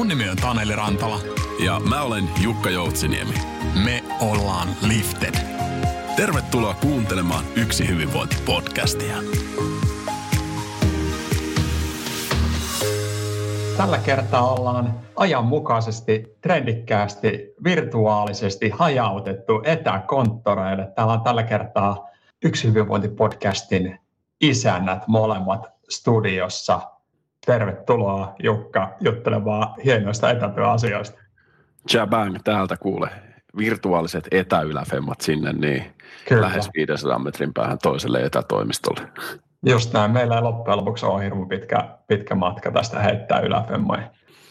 Mun nimi on Taneli Rantala. Ja mä olen Jukka Joutsiniemi. Me ollaan Lifted. Tervetuloa kuuntelemaan Yksi hyvinvointi-podcastia. Tällä kertaa ollaan ajanmukaisesti, trendikkäästi, virtuaalisesti hajautettu etäkonttoreille. Täällä on tällä kertaa Yksi hyvinvointi-podcastin isännät molemmat studiossa. Tervetuloa Jukka juttelemaan hienoista etätyöasioista. Jabang täältä kuule. Virtuaaliset etäyläfemmat sinne, niin Kyllä. lähes 500 metrin päähän toiselle etätoimistolle. Just näin. Meillä ei loppujen lopuksi ole hirveän pitkä, pitkä matka tästä heittää yläfemmoihin.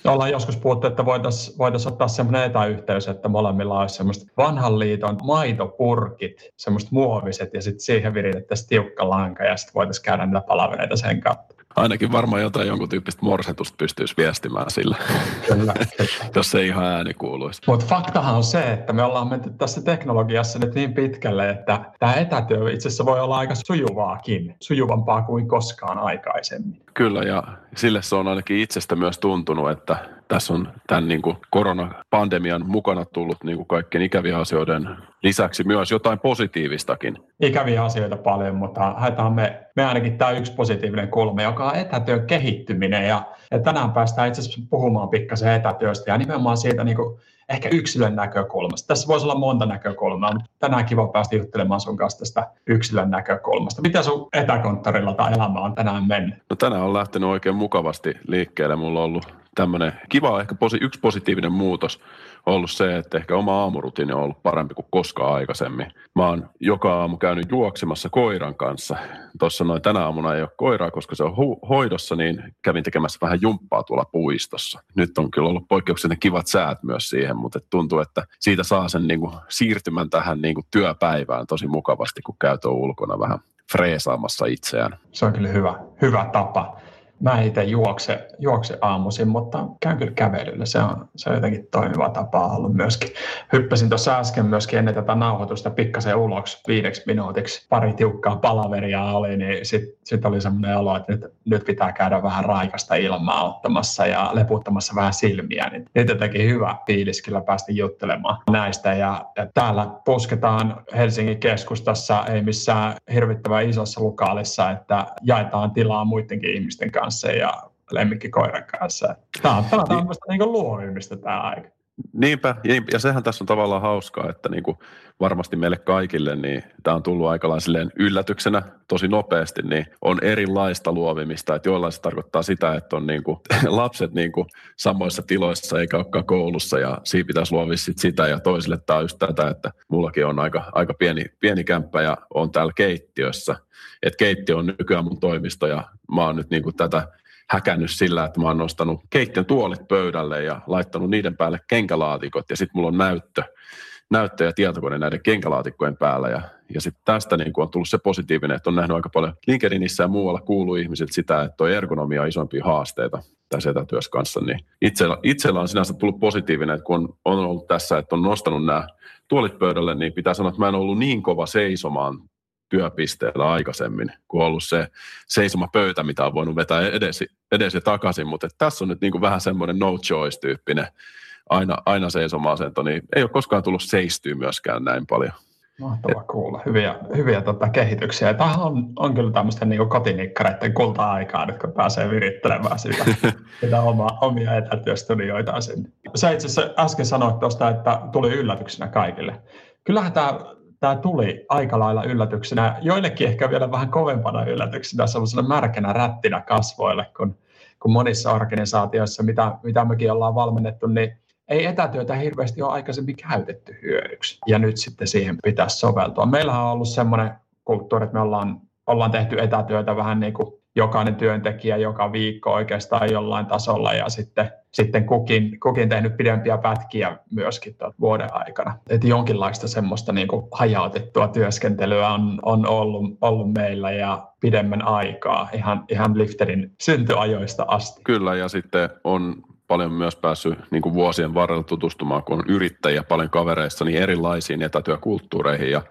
Ollaan joskus puhuttu, että voitaisiin voitais ottaa semmoinen etäyhteys, että molemmilla olisi semmoista vanhan liiton maitopurkit, semmoista muoviset ja sitten siihen viritettäisiin tiukka lanka ja sitten voitaisiin käydä niitä palavereita sen kautta ainakin varmaan jotain jonkun tyyppistä morsetusta pystyisi viestimään sillä, kyllä, jos se ihan ääni kuuluisi. Mutta faktahan on se, että me ollaan menty tässä teknologiassa nyt niin pitkälle, että tämä etätyö itse asiassa voi olla aika sujuvaakin, sujuvampaa kuin koskaan aikaisemmin. Kyllä, ja sille se on ainakin itsestä myös tuntunut, että tässä on tämän niin kuin koronapandemian mukana tullut niin kuin kaikkien ikävien asioiden lisäksi myös jotain positiivistakin. Ikäviä asioita paljon, mutta haetaan me, me ainakin tämä yksi positiivinen kulma, joka on etätyön kehittyminen. Ja, ja tänään päästään itse asiassa puhumaan pikkasen etätyöstä ja nimenomaan siitä niin kuin ehkä yksilön näkökulmasta. Tässä voisi olla monta näkökulmaa, mutta tänään kiva päästä juttelemaan sun kanssa tästä yksilön näkökulmasta. Miten sun etäkonttorilla tai elämä on tänään mennyt? No tänään on lähtenyt oikein mukavasti liikkeelle. Mulla on ollut tämmöinen kiva, ehkä posi, yksi positiivinen muutos ollut se, että ehkä oma aamurutiini on ollut parempi kuin koskaan aikaisemmin. Mä oon joka aamu käynyt juoksemassa koiran kanssa. Tuossa noin tänä aamuna ei ole koiraa, koska se on hu- hoidossa, niin kävin tekemässä vähän jumppaa tuolla puistossa. Nyt on kyllä ollut poikkeuksellinen kivat säät myös siihen, mutta tuntuu, että siitä saa sen niin kuin siirtymän tähän niin kuin työpäivään tosi mukavasti, kun käy ulkona vähän freesaamassa itseään. Se on kyllä hyvä, hyvä tapa mä itse juokse, juokse aamuisin, mutta käyn kyllä kävelyllä. Se on, se on jotenkin toimiva tapa ollut myöskin. Hyppäsin tuossa äsken myöskin ennen tätä nauhoitusta pikkasen ulos viideksi minuutiksi. Pari tiukkaa palaveria oli, niin sitten sit oli semmoinen olo, että nyt, nyt pitää käydä vähän raikasta ilmaa ottamassa ja leputtamassa vähän silmiä. Niin nyt jotenkin hyvä fiilis kyllä päästä juttelemaan näistä. Ja, ja täällä pusketaan Helsingin keskustassa, ei missään hirvittävän isossa lukaalissa, että jaetaan tilaa muidenkin ihmisten kanssa kanssa ja lemmikkikoiran kanssa. Tämä on, tämä on tämmöistä niin luovimista tämä aika. Niinpä, ja sehän tässä on tavallaan hauskaa, että niin kuin varmasti meille kaikille, niin tämä on tullut aika yllätyksenä tosi nopeasti, niin on erilaista luovimista, että joillain se tarkoittaa sitä, että on niin kuin, lapset niin kuin samoissa tiloissa eikä olekaan koulussa ja siinä pitäisi luovia sit sitä ja toisille tämä on just tätä, että mullakin on aika, aika pieni, pieni kämppä ja on täällä keittiössä, että keittiö on nykyään mun toimisto ja mä oon nyt niin kuin tätä häkännyt sillä, että mä oon nostanut keittiön tuolit pöydälle ja laittanut niiden päälle kenkälaatikot ja sitten mulla on näyttö, näyttö ja tietokone näiden kenkälaatikkojen päällä ja, ja sitten tästä niin on tullut se positiivinen, että on nähnyt aika paljon LinkedInissä ja muualla kuuluu ihmisiltä sitä, että tuo ergonomia on isompia haasteita tässä etätyössä kanssa, niin itsellä, itsellä on sinänsä tullut positiivinen, että kun on ollut tässä, että on nostanut nämä tuolit pöydälle, niin pitää sanoa, että mä en ollut niin kova seisomaan työpisteellä aikaisemmin, kun on ollut se seisoma pöytä, mitä on voinut vetää edes, edes ja takaisin, mutta tässä on nyt niin kuin vähän semmoinen no choice-tyyppinen aina, aina seisoma-asento, niin ei ole koskaan tullut seistyä myöskään näin paljon. Mahtava kuulla. Hyviä, hyviä tota, kehityksiä. Tämä on, on kyllä tämmöisten niin kotinikkareiden kulta-aikaa, nyt kun pääsee virittelemään sitä, sitä oma, omia etätyöstudioita sinne. Sä itse asiassa äsken sanoit tuosta, että tuli yllätyksenä kaikille. Kyllähän tämä tämä tuli aika lailla yllätyksenä, joillekin ehkä vielä vähän kovempana yllätyksenä, sellaisena märkänä rättinä kasvoille, kun, kun monissa organisaatioissa, mitä, mitä mekin ollaan valmennettu, niin ei etätyötä hirveästi ole aikaisemmin käytetty hyödyksi. Ja nyt sitten siihen pitäisi soveltua. Meillähän on ollut semmoinen kulttuuri, että me ollaan, ollaan tehty etätyötä vähän niin kuin jokainen työntekijä joka viikko oikeastaan jollain tasolla ja sitten, sitten kukin, kukin tehnyt pidempiä pätkiä myöskin vuoden aikana. Että jonkinlaista semmoista niin kuin hajautettua työskentelyä on, on ollut, ollut meillä ja pidemmän aikaa ihan, ihan Lifterin syntyajoista asti. Kyllä ja sitten on paljon myös päässyt niin kuin vuosien varrella tutustumaan, kun on yrittäjiä paljon kavereissa, niin erilaisiin etätyökulttuureihin ja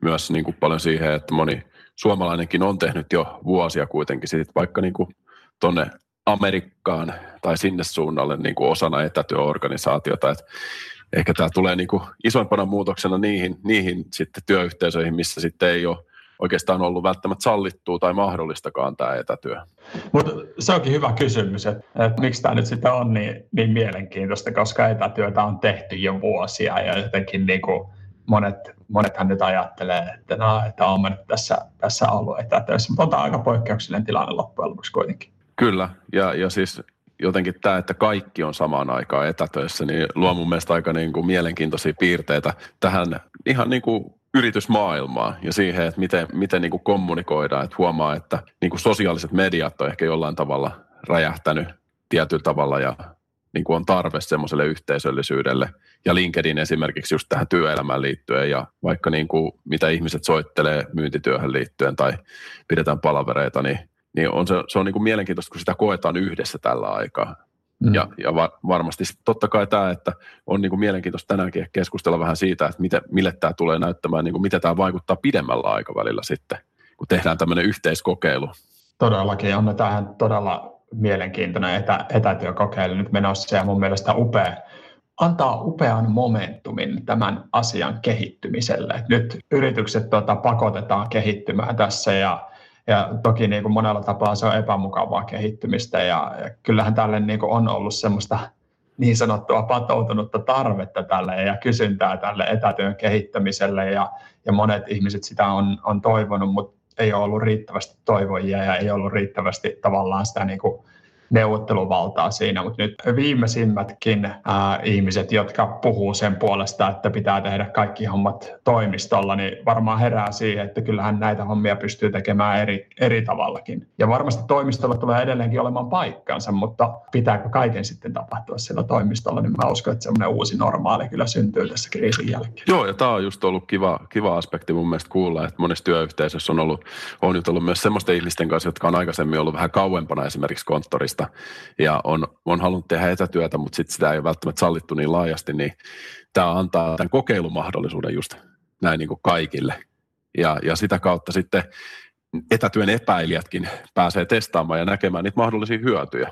myös niin kuin paljon siihen, että moni suomalainenkin on tehnyt jo vuosia kuitenkin sit vaikka niin kuin tuonne Amerikkaan tai sinne suunnalle niin kuin osana etätyöorganisaatiota. Et ehkä tämä tulee niin kuin isoimpana muutoksena niihin, niihin sitten työyhteisöihin, missä sitten ei ole oikeastaan ollut välttämättä sallittua tai mahdollistakaan tämä etätyö. Mutta se onkin hyvä kysymys, että, että miksi tämä nyt sitten on niin, niin mielenkiintoista, koska etätyötä on tehty jo vuosia ja jotenkin niin kuin monet, monethan nyt ajattelee, että, no, että on nyt tässä, tässä ollut etätöissä, mutta on aika poikkeuksellinen tilanne loppujen lopuksi kuitenkin. Kyllä, ja, ja siis jotenkin tämä, että kaikki on samaan aikaan etätöissä, niin luo mun mielestä aika niin kuin mielenkiintoisia piirteitä tähän ihan niin kuin yritysmaailmaa ja siihen, että miten, miten niin kuin kommunikoidaan, että huomaa, että niin kuin sosiaaliset mediat on ehkä jollain tavalla räjähtänyt tietyllä tavalla ja niin kuin on tarve semmoiselle yhteisöllisyydelle. Ja LinkedIn esimerkiksi just tähän työelämään liittyen ja vaikka niin kuin mitä ihmiset soittelee myyntityöhön liittyen tai pidetään palavereita, niin, niin on se, se on niin kuin mielenkiintoista, kun sitä koetaan yhdessä tällä aikaa. Mm. Ja, ja va, varmasti totta kai tämä, että on niin kuin mielenkiintoista tänäänkin keskustella vähän siitä, että miten, mille tämä tulee näyttämään, niin kuin miten tämä vaikuttaa pidemmällä aikavälillä sitten, kun tehdään tämmöinen yhteiskokeilu. Todellakin on tähän todella mielenkiintoinen etä, etätyökokeilu nyt menossa ja mun mielestä upea, antaa upean momentumin tämän asian kehittymiselle. Nyt yritykset tuota, pakotetaan kehittymään tässä ja ja toki niin kuin monella tapaa se on epämukavaa kehittymistä ja, ja kyllähän tälle niin kuin on ollut semmoista niin sanottua patoutunutta tarvetta tälle ja kysyntää tälle etätyön kehittämiselle ja, ja monet ihmiset sitä on, on toivonut, mutta ei ole ollut riittävästi toivojia ja ei ollut riittävästi tavallaan sitä niin kuin neuvotteluvaltaa siinä, mutta nyt viimeisimmätkin ää, ihmiset, jotka puhuu sen puolesta, että pitää tehdä kaikki hommat toimistolla, niin varmaan herää siihen, että kyllähän näitä hommia pystyy tekemään eri, eri tavallakin. Ja varmasti toimistolla tulee edelleenkin olemaan paikkansa, mutta pitääkö kaiken sitten tapahtua siellä toimistolla, niin mä uskon, että semmoinen uusi normaali kyllä syntyy tässä kriisin jälkeen. Joo, ja tämä on just ollut kiva, kiva aspekti mun mielestä kuulla, että monessa työyhteisössä on ollut, on jutellut myös semmoisten ihmisten kanssa, jotka on aikaisemmin ollut vähän kauempana esimerkiksi konttorista, työstä ja on, on halunnut tehdä etätyötä, mutta sitten sitä ei ole välttämättä sallittu niin laajasti, niin tämä antaa tämän kokeilumahdollisuuden just näin niin kuin kaikille. Ja, ja sitä kautta sitten etätyön epäilijätkin pääsee testaamaan ja näkemään niitä mahdollisia hyötyjä.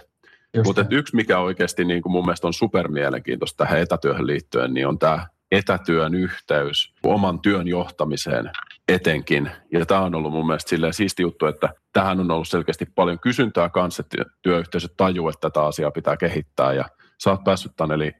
Mutta yksi, mikä oikeasti niin kuin mun mielestä on supermielenkiintoista tähän etätyöhön liittyen, niin on tämä etätyön yhteys oman työn johtamiseen etenkin. Ja tämä on ollut mun mielestä silleen siisti juttu, että tähän on ollut selkeästi paljon kysyntää kanssa, että työyhteisö tajuu, että tätä asiaa pitää kehittää ja sä oot päässyt Taneli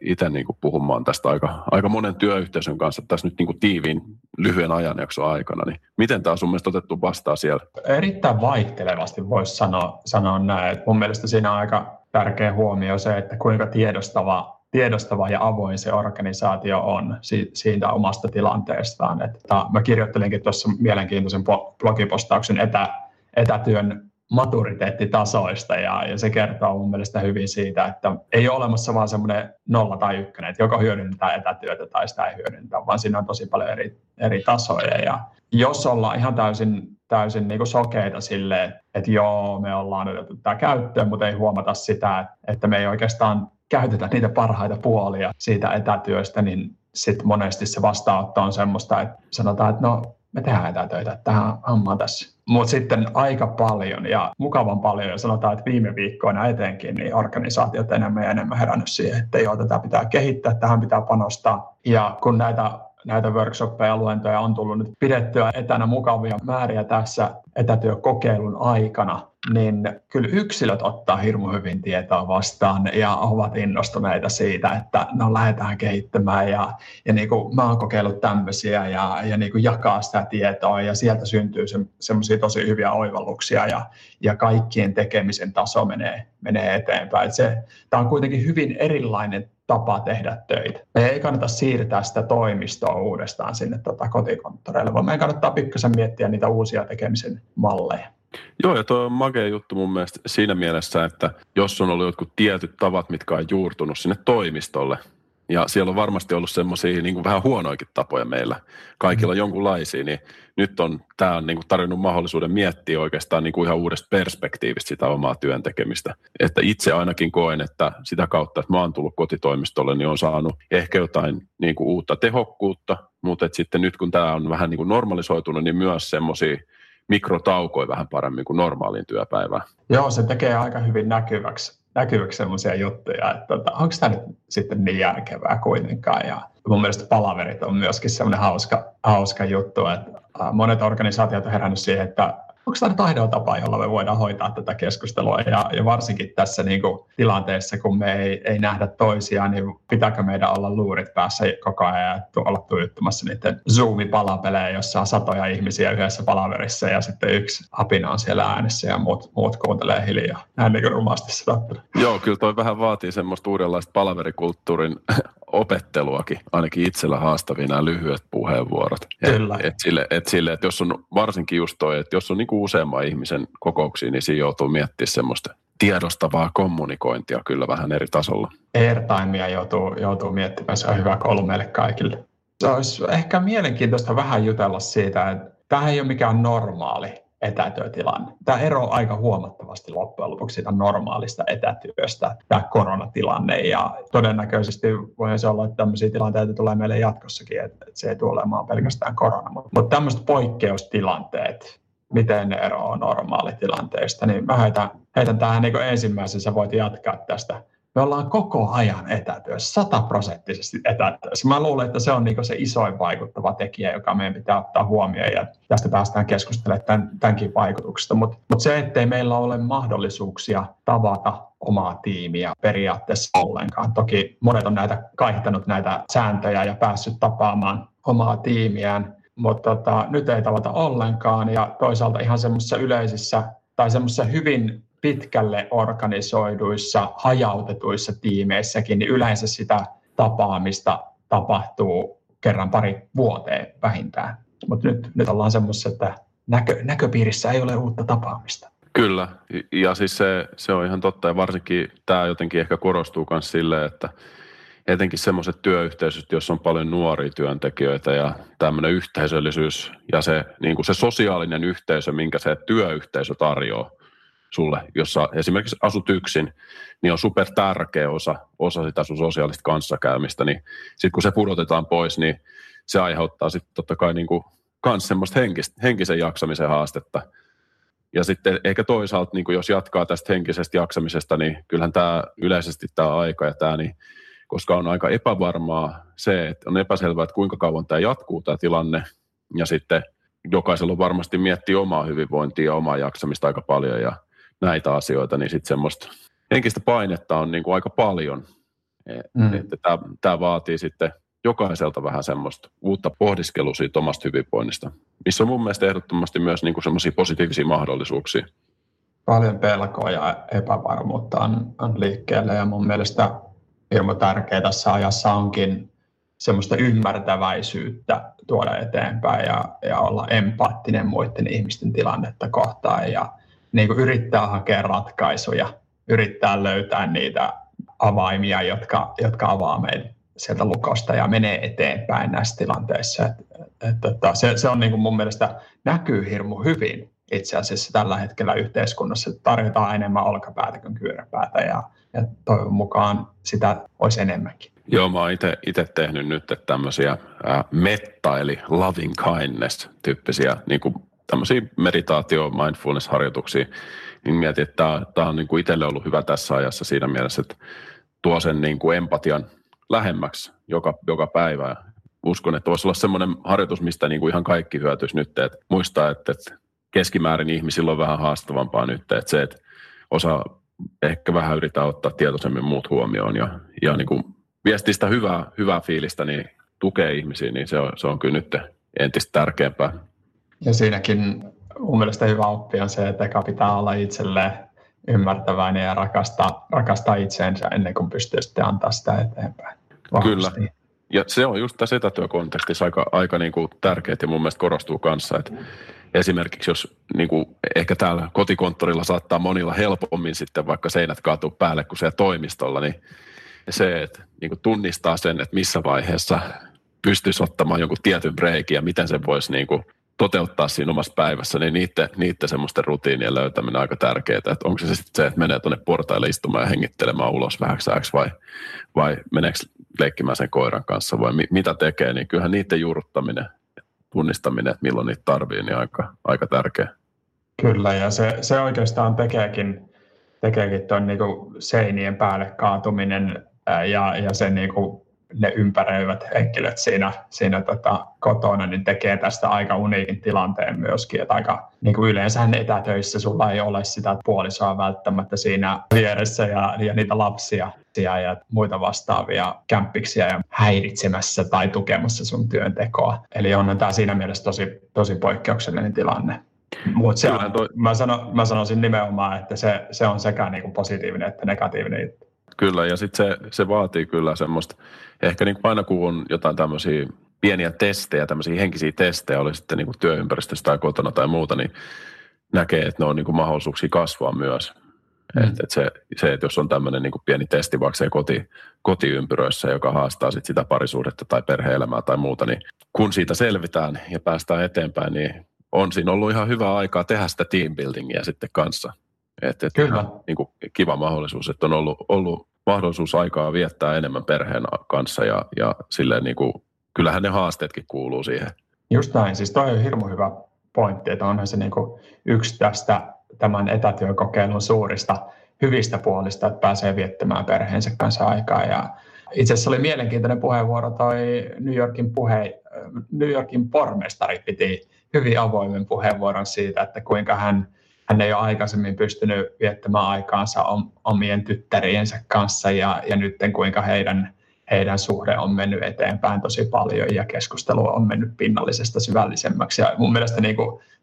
itse niin puhumaan tästä aika, aika monen työyhteisön kanssa tässä nyt niin kuin tiiviin lyhyen ajanjakson aikana, niin miten tämä on sun mielestä otettu vastaan siellä? Erittäin vaihtelevasti voisi sanoa, sanoa näin. Että mun mielestä siinä on aika tärkeä huomio se, että kuinka tiedostava tiedostava ja avoin se organisaatio on siitä omasta tilanteestaan. Että mä kirjoittelinkin tuossa mielenkiintoisen blogipostauksen etä, etätyön maturiteettitasoista ja, ja se kertoo mun mielestä hyvin siitä, että ei ole olemassa vaan semmoinen nolla tai ykkönen, että joko hyödynnetään etätyötä tai sitä ei hyödynnetä, vaan siinä on tosi paljon eri, eri tasoja ja jos ollaan ihan täysin, täysin niin kuin sokeita sille, että joo, me ollaan otettu tämä käyttöön, mutta ei huomata sitä, että me ei oikeastaan käytetä niitä parhaita puolia siitä etätyöstä, niin sitten monesti se vastaanotto on semmoista, että sanotaan, että no me tehdään etätöitä, että tähän hommaan tässä. Mutta sitten aika paljon ja mukavan paljon, ja sanotaan, että viime viikkoina etenkin, niin organisaatiot enemmän ja enemmän herännyt siihen, että joo, tätä pitää kehittää, tähän pitää panostaa. Ja kun näitä näitä workshoppeja ja luentoja on tullut nyt pidettyä etänä mukavia määriä tässä etätyökokeilun aikana, niin kyllä yksilöt ottaa hirmu hyvin tietoa vastaan ja ovat innostuneita siitä, että no lähdetään kehittämään ja, ja niin kuin mä oon kokeillut tämmöisiä ja, ja niin kuin jakaa sitä tietoa ja sieltä syntyy se, semmoisia tosi hyviä oivalluksia ja, ja kaikkien tekemisen taso menee, menee eteenpäin. Se, tämä on kuitenkin hyvin erilainen tapa tehdä töitä. Me ei kannata siirtää sitä toimistoa uudestaan sinne tota kotikonttoreille, vaan meidän kannattaa pikkasen miettiä niitä uusia tekemisen malleja. Joo, ja tuo on makea juttu mun mielestä siinä mielessä, että jos on ollut jotkut tietyt tavat, mitkä on juurtunut sinne toimistolle, ja siellä on varmasti ollut semmoisia niin vähän huonoikin tapoja meillä, kaikilla mm. jonkunlaisia, niin nyt on, tämä on niin kuin tarjonnut mahdollisuuden miettiä oikeastaan niin kuin ihan uudesta perspektiivistä sitä omaa työn tekemistä. Että itse ainakin koen, että sitä kautta, että mä oon tullut kotitoimistolle, niin on saanut ehkä jotain niin kuin uutta tehokkuutta, mutta sitten nyt kun tämä on vähän niin kuin normalisoitunut, niin myös semmoisia mikrotaukoi vähän paremmin kuin normaaliin työpäivään. Joo, se tekee aika hyvin näkyväksi, näkyväksi sellaisia juttuja, että tota, onko tämä nyt sitten niin järkevää kuitenkaan. Ja mun mielestä palaverit on myöskin sellainen hauska, hauska juttu, että monet organisaatiot on herännyt siihen, että onko tämä ainoa tapa, jolla me voidaan hoitaa tätä keskustelua. Ja, ja varsinkin tässä niin kuin, tilanteessa, kun me ei, ei nähdä toisiaan, niin pitääkö meidän olla luurit päässä koko ajan ja olla tuijuttamassa niiden Zoom-palapelejä, jossa on satoja ihmisiä yhdessä palaverissa ja sitten yksi apina on siellä äänessä ja muut, muut kuuntelee hiljaa. Näin niin rumasti sanottuna. Joo, kyllä toi vähän vaatii semmoista uudenlaista palaverikulttuurin opetteluakin, ainakin itsellä haastavia nämä lyhyet puheenvuorot. Kyllä. Et, et sille, et sille, että jos on varsinkin just toi, että jos on niinku useamman ihmisen kokouksiin, niin siinä joutuu miettimään semmoista tiedostavaa kommunikointia kyllä vähän eri tasolla. Airtimea joutuu, joutuu miettimään, se on hyvä koulu meille kaikille. Se olisi ehkä mielenkiintoista vähän jutella siitä, että tämä ei ole mikään normaali etätyötilanne. Tämä ero aika huomattavasti loppujen lopuksi siitä normaalista etätyöstä, tämä koronatilanne, ja todennäköisesti voi se olla, että tämmöisiä tilanteita tulee meille jatkossakin, että se ei tule olemaan pelkästään korona. Mutta tämmöiset poikkeustilanteet, miten ne eroaa normaalitilanteista, niin mä heitän, heitän tähän niin ensimmäisen, sä voit jatkaa tästä me ollaan koko ajan etätyössä, sataprosenttisesti etätyössä. Mä luulen, että se on niin se isoin vaikuttava tekijä, joka meidän pitää ottaa huomioon ja tästä päästään keskustelemaan tämän, tämänkin vaikutuksesta. Mutta mut se, ettei meillä ole mahdollisuuksia tavata omaa tiimiä periaatteessa ollenkaan. Toki monet on näitä kaihtanut näitä sääntöjä ja päässyt tapaamaan omaa tiimiään, mutta tota, nyt ei tavata ollenkaan ja toisaalta ihan semmoisissa yleisissä tai semmoisissa hyvin pitkälle organisoiduissa, hajautetuissa tiimeissäkin, niin yleensä sitä tapaamista tapahtuu kerran pari vuoteen vähintään. Mutta nyt, nyt ollaan semmoisessa, että näkö, näköpiirissä ei ole uutta tapaamista. Kyllä, ja siis se, se on ihan totta, ja varsinkin tämä jotenkin ehkä korostuu myös silleen, että etenkin semmoiset työyhteisöt, joissa on paljon nuoria työntekijöitä ja tämmöinen yhteisöllisyys ja se, niin kuin se sosiaalinen yhteisö, minkä se työyhteisö tarjoaa, sulle, jossa esimerkiksi asut yksin, niin on super tärkeä osa, osa sitä sun sosiaalista kanssakäymistä, niin sitten kun se pudotetaan pois, niin se aiheuttaa sitten totta kai niin kuin kans semmoista henkisen jaksamisen haastetta. Ja sitten ehkä toisaalta, niin kuin jos jatkaa tästä henkisestä jaksamisesta, niin kyllähän tämä yleisesti tämä aika ja tämä, niin, koska on aika epävarmaa se, että on epäselvää, että kuinka kauan tämä jatkuu tämä tilanne, ja sitten jokaisella on varmasti miettiä omaa hyvinvointia ja omaa jaksamista aika paljon, ja näitä asioita, niin sitten semmoista henkistä painetta on niin kuin aika paljon. E, mm. Että tämä, vaatii sitten jokaiselta vähän semmoista uutta pohdiskelua siitä omasta hyvinvoinnista, missä on mun mielestä ehdottomasti myös niin kuin semmoisia positiivisia mahdollisuuksia. Paljon pelkoa ja epävarmuutta on, on liikkeellä ja mun mielestä hirmu tärkeää tässä ajassa onkin semmoista ymmärtäväisyyttä tuoda eteenpäin ja, ja olla empaattinen muiden ihmisten tilannetta kohtaan ja niin kuin yrittää hakea ratkaisuja, yrittää löytää niitä avaimia, jotka, jotka avaa meidän sieltä lukosta ja menee eteenpäin näissä tilanteissa. Et, et, et, se, se on niin kuin mun mielestä näkyy hirmu hyvin itse asiassa tällä hetkellä yhteiskunnassa, että tarjotaan enemmän olkapäätä kuin kyynärpäätä ja, ja toivon mukaan sitä olisi enemmänkin. Joo, mä oon itse tehnyt nyt tämmöisiä metta, eli loving kindness tyyppisiä niin tämmöisiä meditaatio, mindfulness-harjoituksia, niin mietin, että tämä, tämä on niin kuin itselle ollut hyvä tässä ajassa siinä mielessä, että tuo sen niin kuin empatian lähemmäksi joka, joka päivä. Uskon, että voisi olla semmoinen harjoitus, mistä niin kuin ihan kaikki hyötyisi nyt, että muistaa, että, keskimäärin ihmisillä on vähän haastavampaa nyt, että se, että osa ehkä vähän yritetään ottaa tietoisemmin muut huomioon ja, ja niin kuin viestiä sitä hyvää, hyvää fiilistä, niin tukee ihmisiä, niin se on, se on kyllä nyt entistä tärkeämpää. Ja siinäkin mun mielestä hyvä oppi on se, että eka pitää olla itselleen ymmärtäväinen ja rakastaa, rakastaa itseensä ennen kuin pystyy sitten antaa sitä eteenpäin. Vahvasti. Kyllä. Ja se on just tässä etätyökontekstissa aika, aika niin kuin tärkeää ja mun mielestä korostuu kanssa, että esimerkiksi jos niin kuin ehkä täällä kotikonttorilla saattaa monilla helpommin sitten vaikka seinät kaatuu päälle kuin siellä toimistolla, niin se, että niin kuin tunnistaa sen, että missä vaiheessa pystyisi ottamaan jonkun tietyn breikin ja miten se voisi niin kuin toteuttaa siinä omassa päivässä, niin niiden, niiden semmoisten rutiinien löytäminen on aika tärkeää. Että onko se sitten se, että menee tuonne portaille istumaan ja hengittelemään ulos vähäksi vai, vai meneekö leikkimään sen koiran kanssa vai mi, mitä tekee, niin kyllähän niiden juurruttaminen tunnistaminen, että milloin niitä tarvii, niin aika, aika tärkeä. Kyllä, ja se, se oikeastaan tekeekin, tekeekin tuon niin seinien päälle kaatuminen ja, ja se niin ne ympäröivät henkilöt siinä, siinä tota, kotona, niin tekee tästä aika uniikin tilanteen myöskin. Että aika niin kuin yleensähän etätöissä sulla ei ole sitä puolisoa välttämättä siinä vieressä ja, ja niitä lapsia ja muita vastaavia kämppiksiä ja häiritsemässä tai tukemassa sun työntekoa. Eli on tämä siinä mielessä tosi, tosi poikkeuksellinen tilanne. Mutta toi... mä, sano, mä sanoisin nimenomaan, että se, se on sekä niin kuin positiivinen että negatiivinen Kyllä, ja sitten se, se vaatii kyllä semmoista, ehkä niin kuin aina kun on jotain tämmöisiä pieniä testejä, tämmöisiä henkisiä testejä, oli sitten niin kuin työympäristössä tai kotona tai muuta, niin näkee, että ne on niin kuin mahdollisuuksia kasvaa myös. Mm. Et, et se, se, että jos on tämmöinen niin pieni testi vaikka se koti, kotiympyröissä, joka haastaa sit sitä parisuhdetta tai perhe-elämää tai muuta, niin kun siitä selvitään ja päästään eteenpäin, niin on siinä ollut ihan hyvä aikaa tehdä sitä teambuildingia sitten kanssa. Et, et Kyllä. Niin kuin kiva mahdollisuus, että on ollut, ollut mahdollisuus aikaa viettää enemmän perheen kanssa ja, ja silleen niin kuin, kyllähän ne haasteetkin kuuluu siihen. Just näin, siis toi on hirmu hyvä pointti, että onhan se niin kuin yksi tästä tämän etätyökokeilun suurista hyvistä puolista, että pääsee viettämään perheensä kanssa aikaa. Ja itse asiassa oli mielenkiintoinen puheenvuoro toi New Yorkin, puhe, New Yorkin pormestari piti hyvin avoimen puheenvuoron siitä, että kuinka hän hän ei ole aikaisemmin pystynyt viettämään aikaansa omien tyttäriensä kanssa ja, ja nyt kuinka heidän, heidän suhde on mennyt eteenpäin tosi paljon ja keskustelu on mennyt pinnallisesta syvällisemmäksi. Ja mun mielestä niin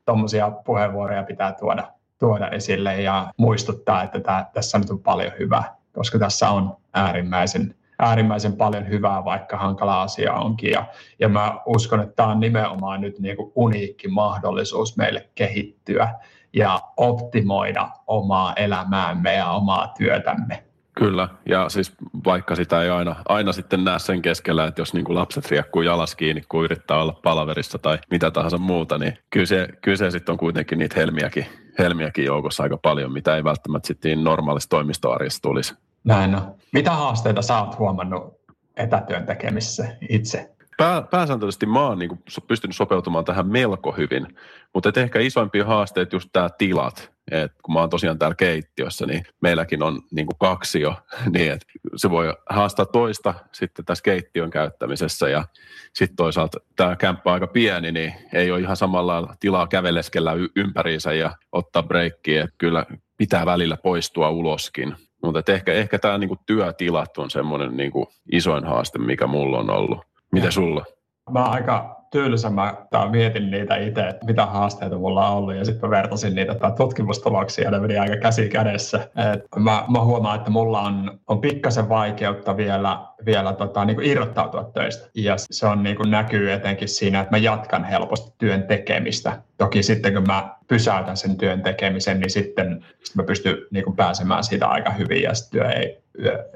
tuommoisia puheenvuoroja pitää tuoda, tuoda esille ja muistuttaa, että tää, tässä nyt on paljon hyvää, koska tässä on äärimmäisen, äärimmäisen paljon hyvää, vaikka hankala asia onkin. Ja, ja mä uskon, että tämä on nimenomaan nyt niin uniikki mahdollisuus meille kehittyä ja optimoida omaa elämäämme ja omaa työtämme. Kyllä, ja siis vaikka sitä ei aina, aina sitten näe sen keskellä, että jos niin kuin lapset riekkuu jalas kiinni, kun yrittää olla palaverissa tai mitä tahansa muuta, niin kyllä se, kyllä se sitten on kuitenkin niitä helmiäkin, helmiäkin joukossa aika paljon, mitä ei välttämättä sitten normaalissa toimistoarjessa tulisi. Näin on. Mitä haasteita sä oot huomannut etätyön tekemisessä itse? Pää, pääsääntöisesti mä oon niin pystynyt sopeutumaan tähän melko hyvin, mutta et ehkä isoimpia haasteet just tämä tilat. Et kun mä oon tosiaan täällä keittiössä, niin meilläkin on niin kuin kaksi jo, niin että se voi haastaa toista sitten tässä keittiön käyttämisessä ja sitten toisaalta tämä kämppä on aika pieni, niin ei ole ihan samalla tilaa käveleskellä ympäriinsä ja ottaa breikkiä, että kyllä pitää välillä poistua uloskin. Mutta ehkä, ehkä tämä niinku työtilat on semmoinen niinku isoin haaste, mikä mulla on ollut. Mitä sulla? Mä aika tylsä, mä tää, mietin niitä itse, että mitä haasteita mulla on ollut, ja sitten mä vertasin niitä tutkimustuloksia, ja ne meni aika käsi kädessä. Et mä, mä huomaan, että mulla on, on pikkasen vaikeutta vielä, vielä tota, niin kuin irrottautua töistä, ja se on niin kuin näkyy etenkin siinä, että mä jatkan helposti työn tekemistä. Toki sitten kun mä pysäytän sen työn tekemisen, niin sitten sit mä pystyn niin kuin pääsemään siitä aika hyvin, ja työ ei,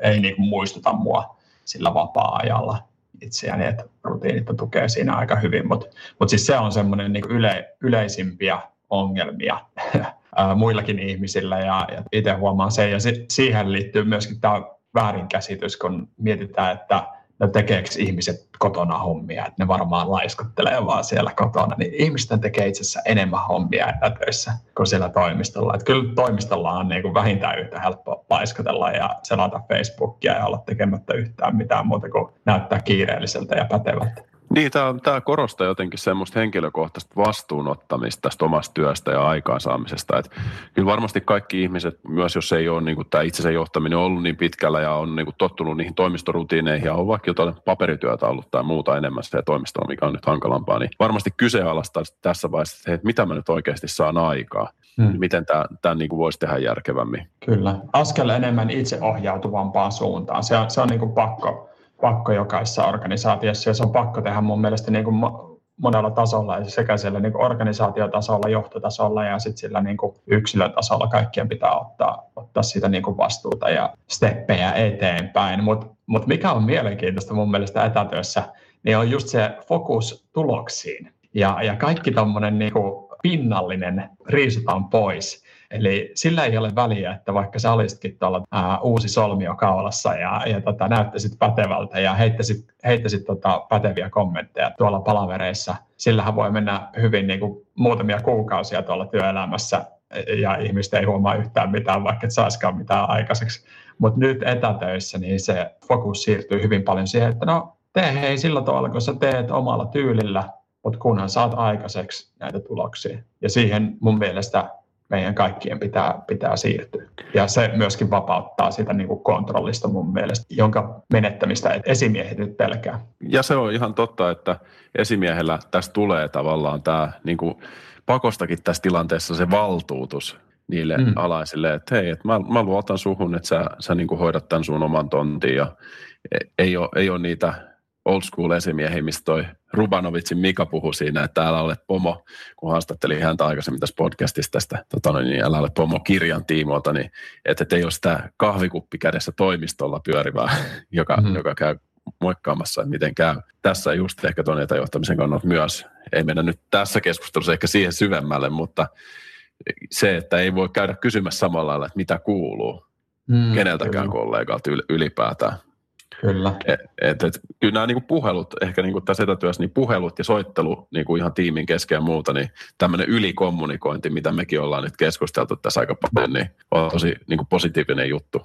ei niin kuin muistuta mua sillä vapaa-ajalla itseäni, että rutiinit tukee siinä aika hyvin, mutta mut siis se on semmoinen niin yle, yleisimpiä ongelmia muillakin ihmisillä ja, ja itse huomaan sen ja si, siihen liittyy myöskin tämä väärinkäsitys, kun mietitään, että no tekeekö ihmiset kotona hommia, että ne varmaan laiskottelee vaan siellä kotona, niin ihmisten tekee itse asiassa enemmän hommia etätöissä kuin siellä toimistolla. Että kyllä toimistolla on niin kuin vähintään yhtä helppoa laiskotella ja selata Facebookia ja olla tekemättä yhtään mitään muuta kuin näyttää kiireelliseltä ja pätevältä. Niin, tämä, tämä korostaa jotenkin semmoista henkilökohtaista vastuunottamista tästä omasta työstä ja aikaansaamisesta. Että kyllä varmasti kaikki ihmiset, myös jos ei ole niin kuin tämä itsensä johtaminen ollut niin pitkällä ja on niin kuin tottunut niihin toimistorutiineihin ja on vaikka jotain paperityötä ollut tai muuta enemmän sitä toimistoa, mikä on nyt hankalampaa, niin varmasti kyseenalaistaa tässä vaiheessa, että mitä mä nyt oikeasti saan aikaa. Hmm. Miten tämä, tämä niin kuin voisi tehdä järkevämmin? Kyllä. Askel enemmän itseohjautuvampaan suuntaan. Se on, se on niin kuin pakko pakko jokaisessa organisaatiossa ja se on pakko tehdä mun mielestä niin kuin monella tasolla, sekä siellä niin kuin organisaatiotasolla, johtotasolla ja sitten sillä niin kuin yksilötasolla kaikkien pitää ottaa, ottaa siitä niin kuin vastuuta ja steppejä eteenpäin. Mutta mut mikä on mielenkiintoista mun mielestä etätyössä, niin on just se fokus tuloksiin. Ja, ja kaikki tuommoinen niin pinnallinen riisutaan pois Eli sillä ei ole väliä, että vaikka sä olisitkin tuolla ää, uusi solmio kaulassa ja, ja tota, näyttäisit pätevältä ja heittäisit, heittäisit tota, päteviä kommentteja tuolla palavereissa, sillähän voi mennä hyvin niin kuin muutamia kuukausia tuolla työelämässä ja ihmiset ei huomaa yhtään mitään, vaikka et saisikaan mitään aikaiseksi. Mutta nyt etätöissä niin se fokus siirtyy hyvin paljon siihen, että no tee hei sillä tavalla, kun sä teet omalla tyylillä, mutta kunhan saat aikaiseksi näitä tuloksia. Ja siihen mun mielestä meidän kaikkien pitää, pitää siirtyä. Ja se myöskin vapauttaa sitä niin kuin kontrollista mun mielestä, jonka menettämistä esimiehet nyt pelkää. Ja se on ihan totta, että esimiehellä tästä tulee tavallaan tämä niin kuin pakostakin tässä tilanteessa se valtuutus niille mm. alaisille, että hei, että mä, mä luotan suhun, että sä, sä niin kuin hoidat tämän sun oman tontin ja e, ei ole, ei ole niitä old school esimiehiä, mistä toi Rubanovitsin Mika puhui siinä, että älä ole pomo, kun haastattelin häntä aikaisemmin tässä podcastissa tästä, tota, niin älä ole pomo kirjan tiimoilta, niin että, ei ole sitä kahvikuppi kädessä toimistolla pyörivää, joka, mm-hmm. joka käy moikkaamassa, että miten käy. Tässä just ehkä tuon etäjohtamisen kannalta myös, ei mennä nyt tässä keskustelussa ehkä siihen syvemmälle, mutta se, että ei voi käydä kysymässä samalla lailla, että mitä kuuluu mm, keneltäkään kyllä. kollegalta ylipäätään. Kyllä. Et, et, et, kyllä nämä niin puhelut, ehkä niin tässä etätyössä, niin puhelut ja soittelu niin kuin ihan tiimin kesken ja muuta, niin tämmöinen ylikommunikointi, mitä mekin ollaan nyt keskusteltu tässä aika paljon, niin on tosi niin kuin positiivinen juttu.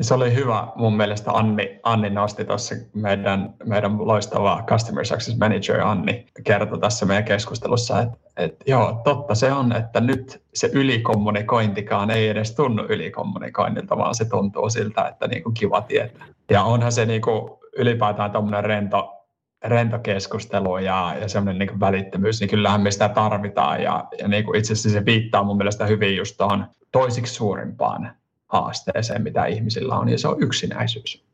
Se oli hyvä mun mielestä Anni, Anni nosti tuossa meidän, meidän loistava Customer Success Manager Anni kertoi tässä meidän keskustelussa, että, että joo, totta se on, että nyt se ylikommunikointikaan ei edes tunnu ylikommunikoinnilta, vaan se tuntuu siltä, että niin kuin kiva tietää. Ja onhan se niin kuin ylipäätään tuommoinen rento, rento keskustelu ja, ja semmoinen niin välittömyys, niin kyllähän me sitä tarvitaan. Ja, ja niin kuin itse asiassa se viittaa mun mielestä hyvin just tuohon toisiksi suurimpaan haasteeseen, mitä ihmisillä on, ja se on yksinäisyys.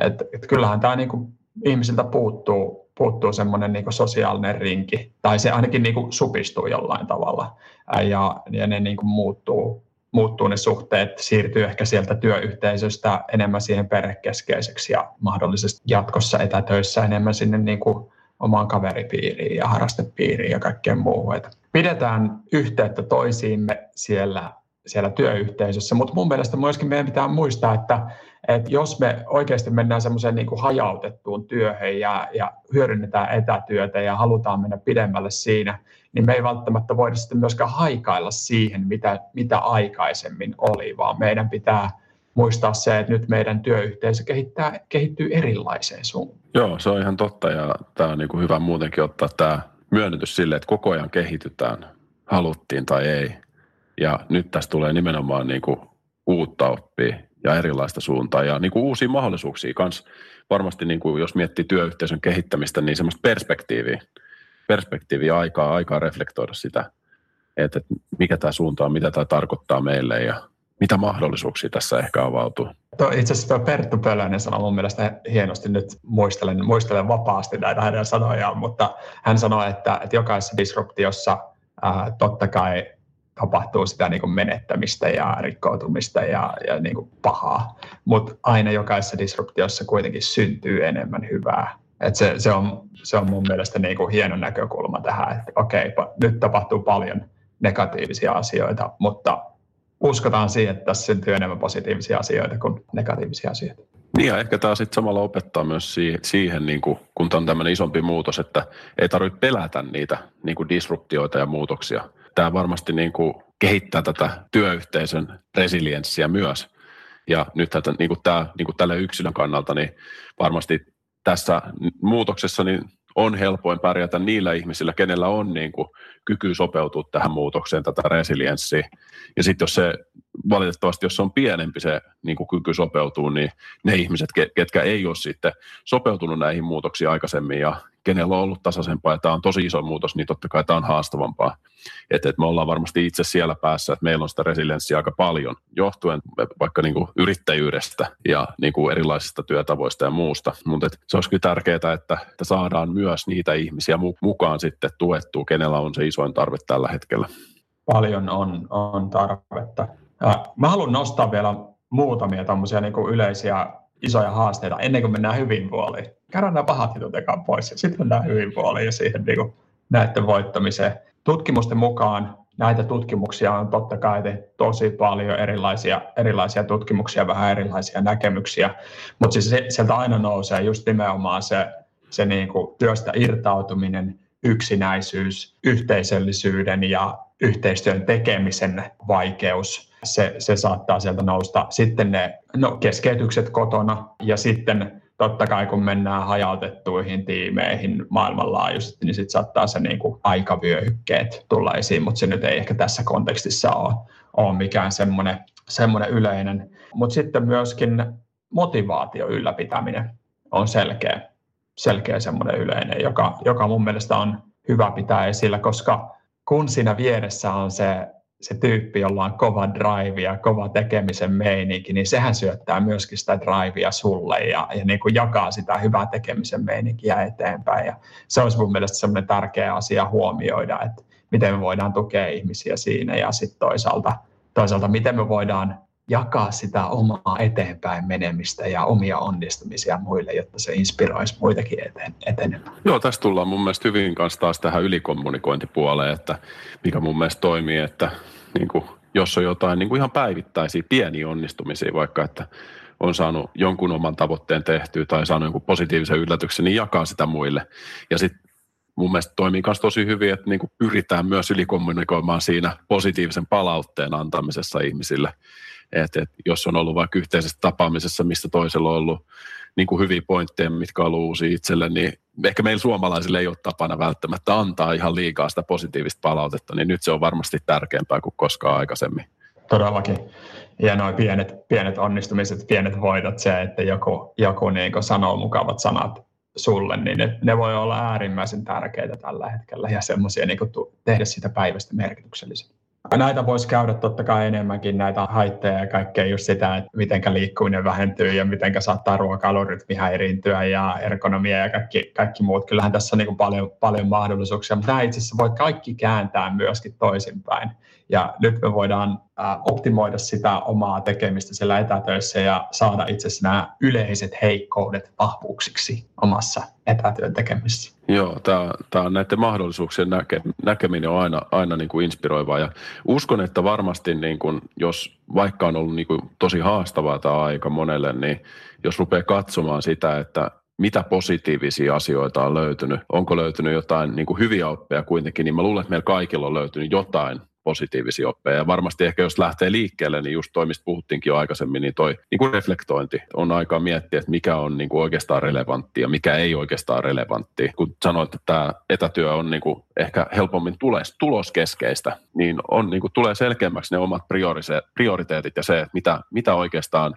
Et, et kyllähän tämä niinku, ihmisiltä puuttuu, puuttuu semmoinen niinku sosiaalinen rinki, tai se ainakin niinku supistuu jollain tavalla, ja, ja ne niinku muuttuu, muuttuu ne suhteet, siirtyy ehkä sieltä työyhteisöstä enemmän siihen perhekeskeiseksi ja mahdollisesti jatkossa etätöissä enemmän sinne niinku omaan kaveripiiriin ja harrastepiiriin ja kaikkeen muuhun. Et pidetään yhteyttä toisiimme siellä siellä työyhteisössä. Mutta mun mielestä myöskin meidän pitää muistaa, että, että jos me oikeasti mennään semmoiseen niin kuin hajautettuun työhön ja, ja hyödynnetään etätyötä ja halutaan mennä pidemmälle siinä, niin me ei välttämättä voida sitten myöskään haikailla siihen, mitä, mitä aikaisemmin oli, vaan meidän pitää muistaa se, että nyt meidän työyhteisö kehittää, kehittyy erilaiseen suuntaan. Joo, se on ihan totta ja tämä on niin kuin hyvä muutenkin ottaa tämä myönnytys sille, että koko ajan kehitytään, haluttiin tai ei. Ja nyt tästä tulee nimenomaan niin kuin uutta oppia ja erilaista suuntaa ja niin kuin uusia mahdollisuuksia kans varmasti niin kuin jos miettii työyhteisön kehittämistä, niin semmoista perspektiiviä, perspektiiviä aikaa, aikaa reflektoida sitä, että mikä tämä suunta on, mitä tämä tarkoittaa meille ja mitä mahdollisuuksia tässä ehkä avautuu. Tuo, itse asiassa tuo Perttu Pölönen sanoi mun mielestä hienosti, nyt muistelen, muistelen vapaasti näitä hänen sanojaan, mutta hän sanoi, että, että jokaisessa disruptiossa ää, totta kai tapahtuu sitä niin kuin menettämistä ja rikkoutumista ja, ja niin kuin pahaa. Mutta aina jokaisessa disruptiossa kuitenkin syntyy enemmän hyvää. Et se, se, on, se on mun mielestä niin kuin hieno näkökulma tähän, että okei, nyt tapahtuu paljon negatiivisia asioita, mutta uskotaan siihen, että tässä syntyy enemmän positiivisia asioita kuin negatiivisia asioita. Niin ja ehkä tämä sitten samalla opettaa myös siihen, siihen niin kuin, kun tämä on tämmöinen isompi muutos, että ei tarvitse pelätä niitä niin kuin disruptioita ja muutoksia, tämä varmasti niin kuin kehittää tätä työyhteisön resilienssiä myös. Ja nyt niin kuin tämä, niin kuin tälle yksilön kannalta, niin varmasti tässä muutoksessa niin on helpoin pärjätä niillä ihmisillä, kenellä on niin kuin kyky sopeutua tähän muutokseen, tätä resilienssiä. Ja sitten jos se valitettavasti, jos se on pienempi se niin kuin kyky sopeutuu, niin ne ihmiset, ketkä ei ole sitten sopeutunut näihin muutoksiin aikaisemmin ja kenellä on ollut tasaisempaa ja tämä on tosi iso muutos, niin totta kai tämä on haastavampaa. Että et me ollaan varmasti itse siellä päässä, että meillä on sitä resilienssiä aika paljon, johtuen vaikka niin kuin yrittäjyydestä ja niin kuin erilaisista työtavoista ja muusta. Mutta se olisi kyllä tärkeää, että, että saadaan myös niitä ihmisiä mukaan sitten tuettua, kenellä on se isoin tarve tällä hetkellä. Paljon on, on tarvetta. Mä haluan nostaa vielä muutamia tämmöisiä niin yleisiä isoja haasteita ennen kuin mennään hyvinvointiin. Käydään nämä pahat jutut pois ja sitten mennään hyvinvointiin ja siihen niin kuin näiden voittamiseen. Tutkimusten mukaan näitä tutkimuksia on totta kai tehty tosi paljon erilaisia, erilaisia tutkimuksia, vähän erilaisia näkemyksiä, mutta siis sieltä aina nousee just nimenomaan se, se niin kuin työstä irtautuminen, yksinäisyys, yhteisöllisyyden ja yhteistyön tekemisen vaikeus, se, se saattaa sieltä nousta. Sitten ne no, keskeytykset kotona ja sitten totta kai kun mennään hajautettuihin tiimeihin maailmanlaajuisesti, niin sitten saattaa se niin kuin aikavyöhykkeet tulla esiin, mutta se nyt ei ehkä tässä kontekstissa ole, ole mikään semmoinen, semmoinen yleinen. Mutta sitten myöskin motivaatio ylläpitäminen on selkeä, selkeä semmoinen yleinen, joka, joka mun mielestä on hyvä pitää esillä, koska kun siinä vieressä on se se tyyppi, jolla on kova drive ja kova tekemisen meininki, niin sehän syöttää myöskin sitä drivea sulle ja, ja niin kuin jakaa sitä hyvää tekemisen meininkiä eteenpäin. Ja se olisi mun mielestä semmoinen tärkeä asia huomioida, että miten me voidaan tukea ihmisiä siinä ja sitten toisaalta, toisaalta miten me voidaan jakaa sitä omaa eteenpäin menemistä ja omia onnistumisia muille, jotta se inspiroisi muitakin eten, etenemään. Joo, tässä tullaan mun mielestä hyvin kanssa taas tähän ylikommunikointipuoleen, että mikä mun mielestä toimii, että niin kuin, jos on jotain niin kuin ihan päivittäisiä pieniä onnistumisia, vaikka että on saanut jonkun oman tavoitteen tehtyä tai saanut jonkun positiivisen yllätyksen, niin jakaa sitä muille. Ja sitten mun mielestä toimii myös tosi hyvin, että niin pyritään myös ylikommunikoimaan siinä positiivisen palautteen antamisessa ihmisille. Et, et jos on ollut vaikka yhteisessä tapaamisessa, missä toisella on ollut niin kuin hyviä pointteja, mitkä on ollut uusia itselle, niin ehkä meillä suomalaisille ei ole tapana välttämättä antaa ihan liikaa sitä positiivista palautetta, niin nyt se on varmasti tärkeämpää kuin koskaan aikaisemmin. Todellakin. Ja noin pienet, pienet onnistumiset, pienet voitot, se, että joku, joku niin sanoo mukavat sanat sulle, niin ne, ne voi olla äärimmäisen tärkeitä tällä hetkellä ja semmoisia niin tehdä sitä päivästä merkityksellisen. Näitä voisi käydä totta kai enemmänkin näitä haitteja ja kaikkea just sitä, että miten liikkuminen vähentyy ja miten saattaa ruokailurytmi häiriintyä ja ergonomia ja kaikki, kaikki muut. Kyllähän tässä on niin paljon, paljon mahdollisuuksia, mutta nämä itse asiassa voi kaikki kääntää myöskin toisinpäin. Ja nyt me voidaan optimoida sitä omaa tekemistä siellä etätöissä ja saada itse asiassa nämä yleiset heikkoudet vahvuuksiksi omassa etätyön tekemisessä. Joo, tämä, tämä näiden mahdollisuuksien näke, näkeminen on aina, aina niin kuin inspiroivaa ja uskon, että varmasti niin kuin, jos vaikka on ollut niin kuin tosi haastavaa tämä aika monelle, niin jos rupeaa katsomaan sitä, että mitä positiivisia asioita on löytynyt, onko löytynyt jotain niin kuin hyviä oppeja kuitenkin, niin mä luulen, että meillä kaikilla on löytynyt jotain positiivisia oppeja. Ja varmasti ehkä jos lähtee liikkeelle, niin just toimista puhuttiinkin jo aikaisemmin, niin toi niin kuin reflektointi on aika miettiä, että mikä on niin kuin oikeastaan relevantti ja mikä ei oikeastaan relevantti. Kun sanoit, että tämä etätyö on niin kuin ehkä helpommin tules, tuloskeskeistä, niin, on, niin kuin tulee selkeämmäksi ne omat prioriteetit ja se, että mitä, mitä oikeastaan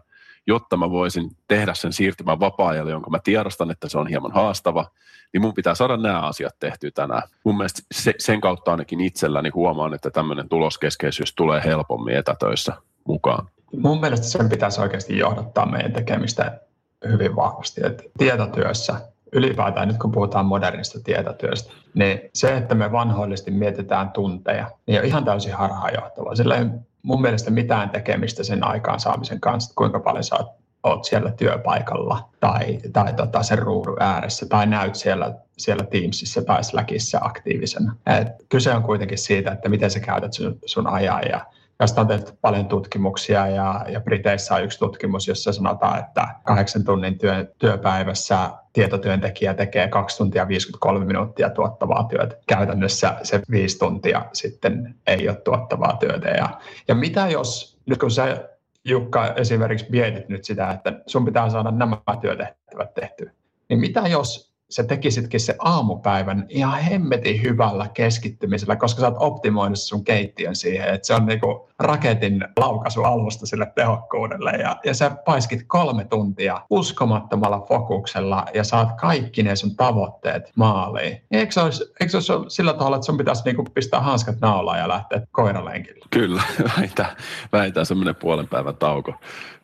jotta mä voisin tehdä sen siirtymän vapaa-ajalle, jonka mä tiedostan, että se on hieman haastava, niin mun pitää saada nämä asiat tehtyä tänään. Mun mielestä se, sen kautta ainakin itselläni huomaan, että tämmöinen tuloskeskeisyys tulee helpommin etätöissä mukaan. Mun mielestä sen pitäisi oikeasti johdattaa meidän tekemistä hyvin vahvasti. Että tietotyössä ylipäätään nyt kun puhutaan modernista tietotyöstä, niin se, että me vanhoillisesti mietitään tunteja, niin on ihan täysin harhaanjohtavaa. Sillä ei mun mielestä mitään tekemistä sen aikaansaamisen kanssa, kuinka paljon sä oot siellä työpaikalla tai, tai tota sen ruudun ääressä tai näyt siellä, siellä Teamsissa tai Slackissa aktiivisena. Et kyse on kuitenkin siitä, että miten sä käytät sun, sun ajan ja Tästä on tehty paljon tutkimuksia ja, ja Briteissä on yksi tutkimus, jossa sanotaan, että kahdeksan tunnin työ, työpäivässä tietotyöntekijä tekee 2 tuntia 53 minuuttia tuottavaa työtä. Käytännössä se viisi tuntia sitten ei ole tuottavaa työtä. Ja, ja mitä jos, nyt kun sä Jukka esimerkiksi mietit nyt sitä, että sun pitää saada nämä työtehtävät tehtyä, niin mitä jos sä tekisitkin se aamupäivän ihan hemmetin hyvällä keskittymisellä, koska sä oot optimoinut sun keittiön siihen, että se on niinku raketin laukaisu alusta sille tehokkuudelle ja, ja sä paiskit kolme tuntia uskomattomalla fokuksella ja saat kaikki ne sun tavoitteet maaliin. Eikö se olisi, olisi sillä tavalla, että sun pitäisi niinku pistää hanskat naulaan ja lähteä koiralenkille? Kyllä, vähintään, vähintään semmoinen puolen päivän tauko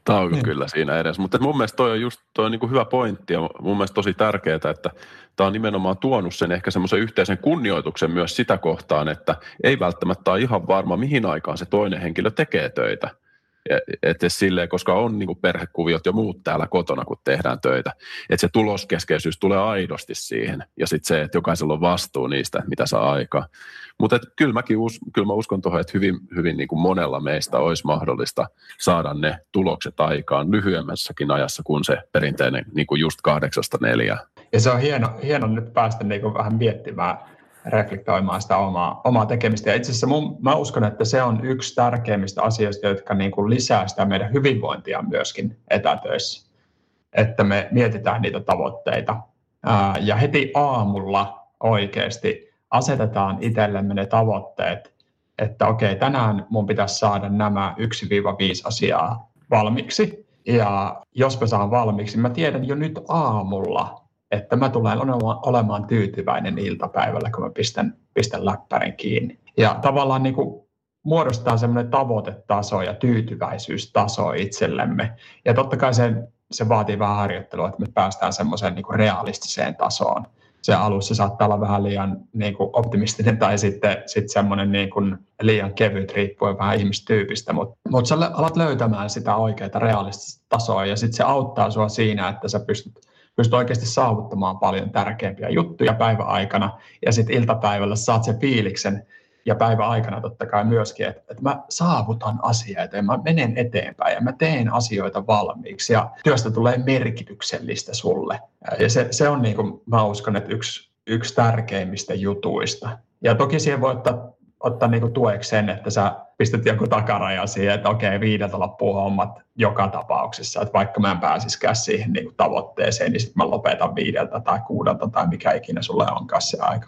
tauko niin. kyllä siinä edessä. Mutta mun mielestä toi on just toi on niin kuin hyvä pointti ja mun mielestä tosi tärkeää, että tämä on nimenomaan tuonut sen ehkä semmoisen yhteisen kunnioituksen myös sitä kohtaan, että ei välttämättä ole ihan varma, mihin aikaan se toinen henkilö tekee töitä. Että silleen, koska on niin kuin perhekuviot ja muut täällä kotona, kun tehdään töitä. Että se tuloskeskeisyys tulee aidosti siihen. Ja sitten se, että jokaisella on vastuu niistä, mitä saa aikaa. Mutta kyllä, mäkin us, kyllä mä uskon tuohon, että hyvin, hyvin niin kuin monella meistä olisi mahdollista saada ne tulokset aikaan lyhyemmässäkin ajassa kuin se perinteinen niin kuin just kahdeksasta neljä. Ja se on hieno, hieno nyt päästä niin kuin vähän miettimään, reflektoimaan sitä omaa, omaa tekemistä. Ja itse asiassa mun, mä uskon, että se on yksi tärkeimmistä asioista, jotka niin kuin lisää sitä meidän hyvinvointia myöskin etätöissä. Että me mietitään niitä tavoitteita. Ää, ja heti aamulla oikeasti asetetaan itsellemme ne tavoitteet, että okei, tänään mun pitäisi saada nämä 1-5 asiaa valmiiksi. Ja jos mä saan valmiiksi, mä tiedän jo nyt aamulla, että mä tulen olemaan tyytyväinen iltapäivällä, kun mä pistän, pistän läppärin kiinni. Ja tavallaan niin kuin muodostaa semmoinen tavoitetaso ja tyytyväisyystaso itsellemme. Ja totta kai se, se vaatii vähän harjoittelua, että me päästään semmoiseen niin kuin realistiseen tasoon. Se alussa saattaa olla vähän liian niin kuin optimistinen tai sitten, sitten semmoinen niin kuin liian kevyt riippuen vähän ihmistyypistä, mutta mut sä alat löytämään sitä oikeaa realistista tasoa ja sitten se auttaa sua siinä, että sä pystyt pystyt oikeasti saavuttamaan paljon tärkeimpiä juttuja päiväaikana ja sitten iltapäivällä saat sen fiiliksen ja päiväaikana totta kai myöskin, että, että mä saavutan asioita ja mä menen eteenpäin ja mä teen asioita valmiiksi ja työstä tulee merkityksellistä sulle. Ja se, se on niin kuin, mä uskon, että yksi, yksi tärkeimmistä jutuista. Ja toki siihen voi ottaa ottaa niin tueksi sen, että sä pistät joku takaraja siihen, että okei, viideltä loppuu hommat joka tapauksessa, että vaikka mä en pääsisikään siihen niin tavoitteeseen, niin sitten mä lopetan viideltä tai kuudelta tai mikä ikinä sulle onkaan se aika.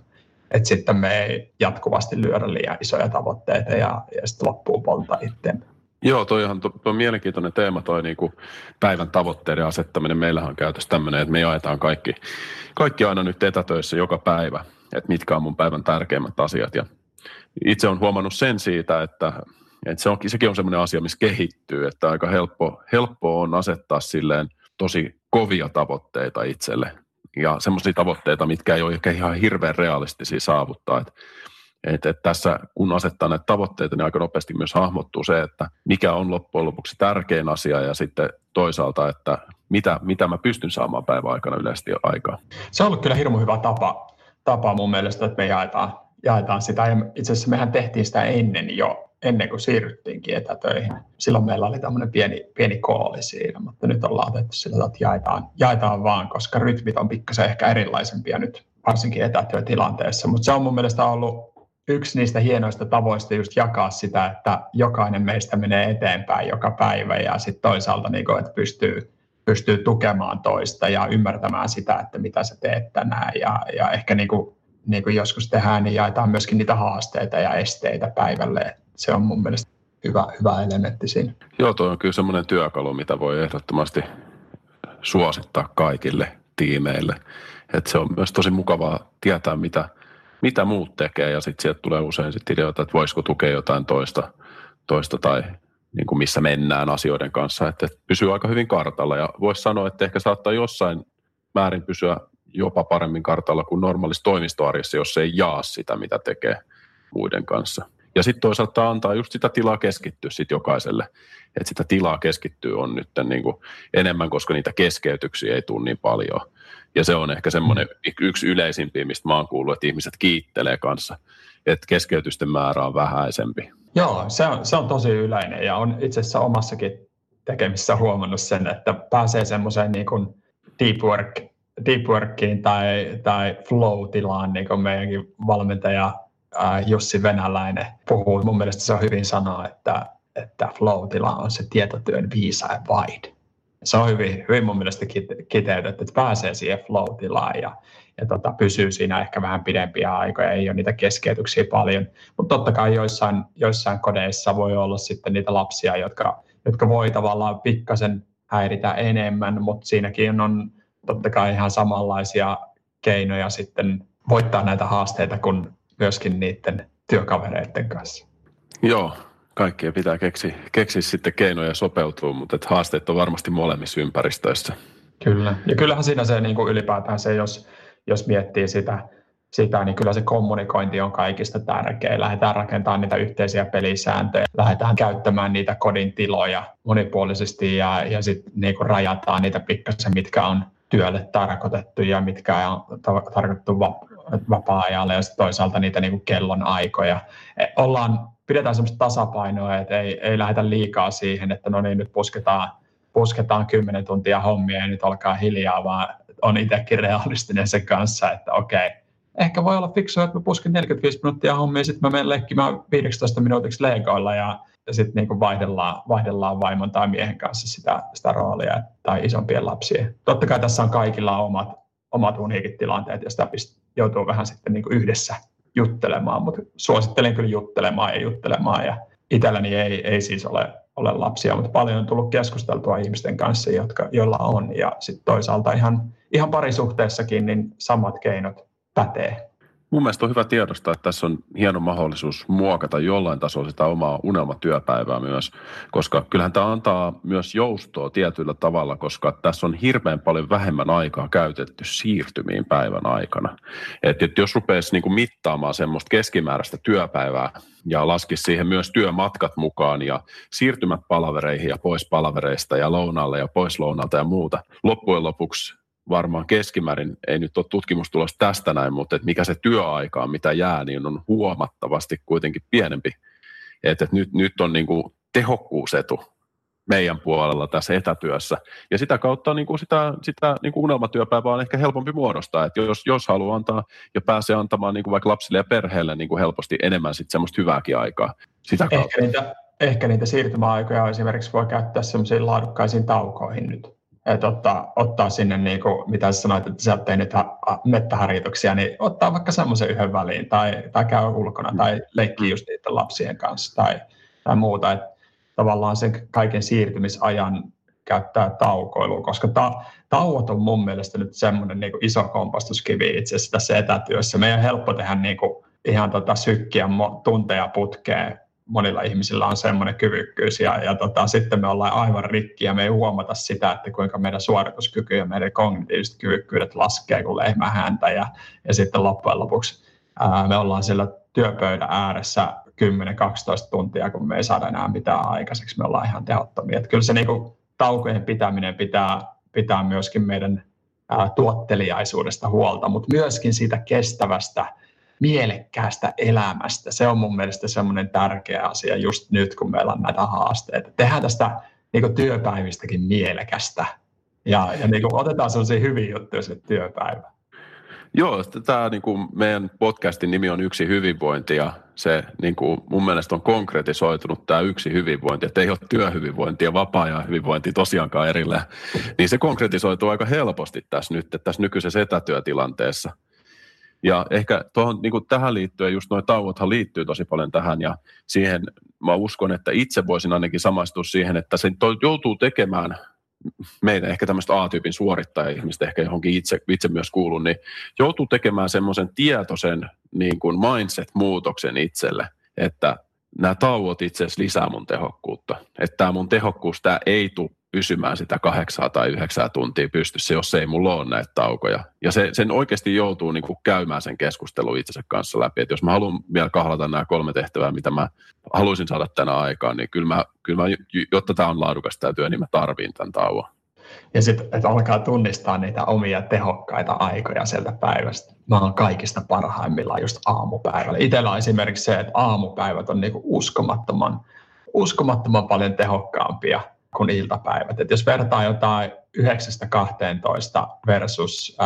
Että sitten me ei jatkuvasti lyödä liian isoja tavoitteita ja, ja sitten loppuu polta itseämme. Joo, toi on, toi on mielenkiintoinen teema, toi niinku päivän tavoitteiden asettaminen. Meillähän on käytössä tämmöinen, että me jaetaan kaikki, kaikki aina nyt etätöissä joka päivä, että mitkä on mun päivän tärkeimmät asiat. Ja itse olen huomannut sen siitä, että, että se on, sekin on semmoinen asia, missä kehittyy, että aika helppo, helppo on asettaa silleen tosi kovia tavoitteita itselle ja semmoisia tavoitteita, mitkä ei ole ehkä ihan hirveän realistisia saavuttaa. Että et, et tässä kun asettaa näitä tavoitteita, niin aika nopeasti myös hahmottuu se, että mikä on loppujen lopuksi tärkein asia ja sitten toisaalta, että mitä, mitä mä pystyn saamaan päivän aikana yleisesti aikaa. Se on ollut kyllä hirmu hyvä tapa, tapa mun mielestä, että me jaetaan jaetaan sitä. Ja itse asiassa mehän tehtiin sitä ennen jo, ennen kuin siirryttiinkin etätöihin. Silloin meillä oli tämmöinen pieni, pieni kooli siinä, mutta nyt ollaan otettu sillä, että jaetaan, jaetaan vaan, koska rytmit on pikkasen ehkä erilaisempia nyt, varsinkin etätyötilanteessa. Mutta se on mun mielestä ollut yksi niistä hienoista tavoista just jakaa sitä, että jokainen meistä menee eteenpäin joka päivä ja sitten toisaalta, niin kuin, että pystyy, pystyy tukemaan toista ja ymmärtämään sitä, että mitä sä teet tänään ja, ja ehkä niin kuin niin kuin joskus tehdään, niin jaetaan myöskin niitä haasteita ja esteitä päivälle. Se on mun mielestä hyvä, hyvä elementti siinä. Joo, tuo on kyllä semmoinen työkalu, mitä voi ehdottomasti suosittaa kaikille tiimeille. Et se on myös tosi mukavaa tietää, mitä, mitä muut tekee ja sitten sieltä tulee usein sit ideoita, että voisiko tukea jotain toista, toista tai niin kuin missä mennään asioiden kanssa, että pysyy aika hyvin kartalla ja voisi sanoa, että ehkä saattaa jossain määrin pysyä jopa paremmin kartalla kuin normaalissa toimistoarjessa, jos ei jaa sitä, mitä tekee muiden kanssa. Ja sitten toisaalta antaa just sitä tilaa keskittyä sit jokaiselle. Että sitä tilaa keskittyy on nyt niin kuin enemmän, koska niitä keskeytyksiä ei tule niin paljon. Ja se on ehkä semmoinen yksi yleisimpiä, mistä mä oon kuullut, että ihmiset kiittelee kanssa, että keskeytysten määrä on vähäisempi. Joo, se on, se on tosi yleinen ja on itse asiassa omassakin tekemissä huomannut sen, että pääsee semmoiseen niin kuin deep work deep workiin tai, tai flow-tilaan, niin kuin meidänkin valmentaja ää, Jussi Venäläinen puhuu. Mun mielestä se on hyvin sanoa, että, että flow-tila on se tietotyön viisain vaihde. Se on hyvin, hyvin mun mielestä kiteytetty, että pääsee siihen flow-tilaan ja, ja tota, pysyy siinä ehkä vähän pidempiä aikoja, ei ole niitä keskeytyksiä paljon. Mutta totta kai joissain, joissain kodeissa voi olla sitten niitä lapsia, jotka, jotka voi tavallaan pikkasen häiritä enemmän, mutta siinäkin on totta kai ihan samanlaisia keinoja sitten voittaa näitä haasteita kuin myöskin niiden työkavereiden kanssa. Joo, kaikkien pitää keksiä, keksiä sitten keinoja sopeutua, mutta että haasteet on varmasti molemmissa ympäristöissä. Kyllä, ja kyllähän siinä se niin kuin ylipäätään se, jos, jos miettii sitä sitä, niin kyllä se kommunikointi on kaikista tärkeä. Lähdetään rakentamaan niitä yhteisiä pelisääntöjä, lähdetään käyttämään niitä kodin tiloja monipuolisesti ja, ja sitten niin rajataan niitä pikkasen, mitkä on työlle tarkoitettu ja mitkä on tarkoitettu vapaa-ajalle ja toisaalta niitä niin kellon aikoja. E, ollaan, pidetään sellaista tasapainoa, että ei, ei lähdetä liikaa siihen, että no niin, nyt pusketaan, pusketaan 10 tuntia hommia ja nyt alkaa hiljaa, vaan on itsekin realistinen sen kanssa, että okei, ehkä voi olla fiksua, että mä pusken 45 minuuttia hommia, sitten mä menen leikkimään 15 minuutiksi leikoilla ja, ja sitten niin vaihdellaan, vaihdellaan vaimon tai miehen kanssa sitä, sitä roolia tai isompien lapsien. Totta kai tässä on kaikilla omat, omat uniikit tilanteet ja sitä joutuu vähän sitten niin yhdessä juttelemaan, mutta suosittelen kyllä juttelemaan ja juttelemaan ja itselläni ei, ei siis ole, ole lapsia, mutta paljon on tullut keskusteltua ihmisten kanssa, jotka, joilla on ja sitten toisaalta ihan, ihan parisuhteessakin niin samat keinot pätee. Mun mielestä on hyvä tiedostaa, että tässä on hieno mahdollisuus muokata jollain tasolla sitä omaa unelmatyöpäivää myös, koska kyllähän tämä antaa myös joustoa tietyllä tavalla, koska tässä on hirveän paljon vähemmän aikaa käytetty siirtymiin päivän aikana. Et, et jos rupeaisi niinku mittaamaan semmoista keskimääräistä työpäivää ja laskisi siihen myös työmatkat mukaan ja siirtymät palavereihin ja pois palavereista ja lounalle ja pois lounalta ja muuta, loppujen lopuksi varmaan keskimäärin, ei nyt ole tutkimustulos tästä näin, mutta että mikä se työaika on, mitä jää, niin on huomattavasti kuitenkin pienempi. Että, että nyt, nyt on niin kuin tehokkuusetu meidän puolella tässä etätyössä. Ja sitä kautta niin kuin sitä, sitä niin kuin unelmatyöpäivää on ehkä helpompi muodostaa. Että jos, jos haluaa antaa ja pääsee antamaan niin kuin vaikka lapsille ja perheelle niin kuin helposti enemmän sit semmoista hyvääkin aikaa. Sitä kautta. Ehkä niitä, ehkä niitä siirtymäaikoja esimerkiksi voi käyttää semmoisiin laadukkaisiin taukoihin nyt että ottaa, ottaa sinne, niin kuin, mitä sä sanoit, että sä teet nyt mettäharjoituksia, niin ottaa vaikka semmoisen yhden väliin tai, tai käy ulkona tai leikkii just niiden lapsien kanssa tai, tai muuta. Että tavallaan sen kaiken siirtymisajan käyttää taukoiluun, koska ta, tauot on mun mielestä nyt semmoinen niin iso kompastuskivi itse asiassa tässä etätyössä. Meidän on helppo tehdä niin kuin ihan tota sykkiä tunteja putkeen monilla ihmisillä on semmoinen kyvykkyys ja, ja tota, sitten me ollaan aivan rikki ja me ei huomata sitä, että kuinka meidän suorituskyky ja meidän kognitiiviset kyvykkyydet laskee kuin lehmä häntä ja, ja sitten loppujen lopuksi ää, me ollaan siellä työpöydän ääressä 10-12 tuntia, kun me ei saada enää mitään aikaiseksi, me ollaan ihan tehottomia. Että kyllä se niin kuin, taukojen pitäminen pitää, pitää myöskin meidän ää, tuotteliaisuudesta huolta, mutta myöskin siitä kestävästä mielekkäästä elämästä. Se on mun mielestä semmoinen tärkeä asia just nyt, kun meillä on näitä haasteita. Tehdään tästä niin työpäivistäkin mielekästä ja, ja niin otetaan sellaisia hyviä juttuja se työpäivä. Joo, tämä niin kuin meidän podcastin nimi on Yksi hyvinvointi ja se niin kuin mun mielestä on konkretisoitunut tämä yksi hyvinvointi, että ei ole työhyvinvointi ja vapaa-ajan hyvinvointi tosiaankaan erillään, niin se konkretisoituu aika helposti tässä nyt, tässä nykyisessä etätyötilanteessa – ja ehkä tuohon, niin tähän liittyen, just nuo tauothan liittyy tosi paljon tähän ja siihen mä uskon, että itse voisin ainakin samaistua siihen, että se joutuu tekemään meidän ehkä tämmöistä A-tyypin suorittaja-ihmistä, ehkä johonkin itse, itse myös kuulun, niin joutuu tekemään semmoisen tietoisen niin kuin mindset-muutoksen itselle, että nämä tauot itse asiassa lisää mun tehokkuutta. Että tämä mun tehokkuus, tämä ei tule pysymään sitä kahdeksaa tai yhdeksää tuntia pystyssä, jos ei mulla ole näitä taukoja. Ja se, sen oikeasti joutuu niin kuin käymään sen keskustelun itsensä kanssa läpi. Että jos mä haluan vielä kahlata nämä kolme tehtävää, mitä mä haluaisin saada tänä aikaan, niin kyllä mä, kyllä mä jotta tämä on laadukas tämä työ, niin mä tarviin tämän tauon. Ja sitten, että alkaa tunnistaa niitä omia tehokkaita aikoja sieltä päivästä. Mä oon kaikista parhaimmillaan just aamupäivällä. Itellä on esimerkiksi se, että aamupäivät on niinku uskomattoman, uskomattoman paljon tehokkaampia kuin iltapäivät. Et jos vertaa jotain 9-12 versus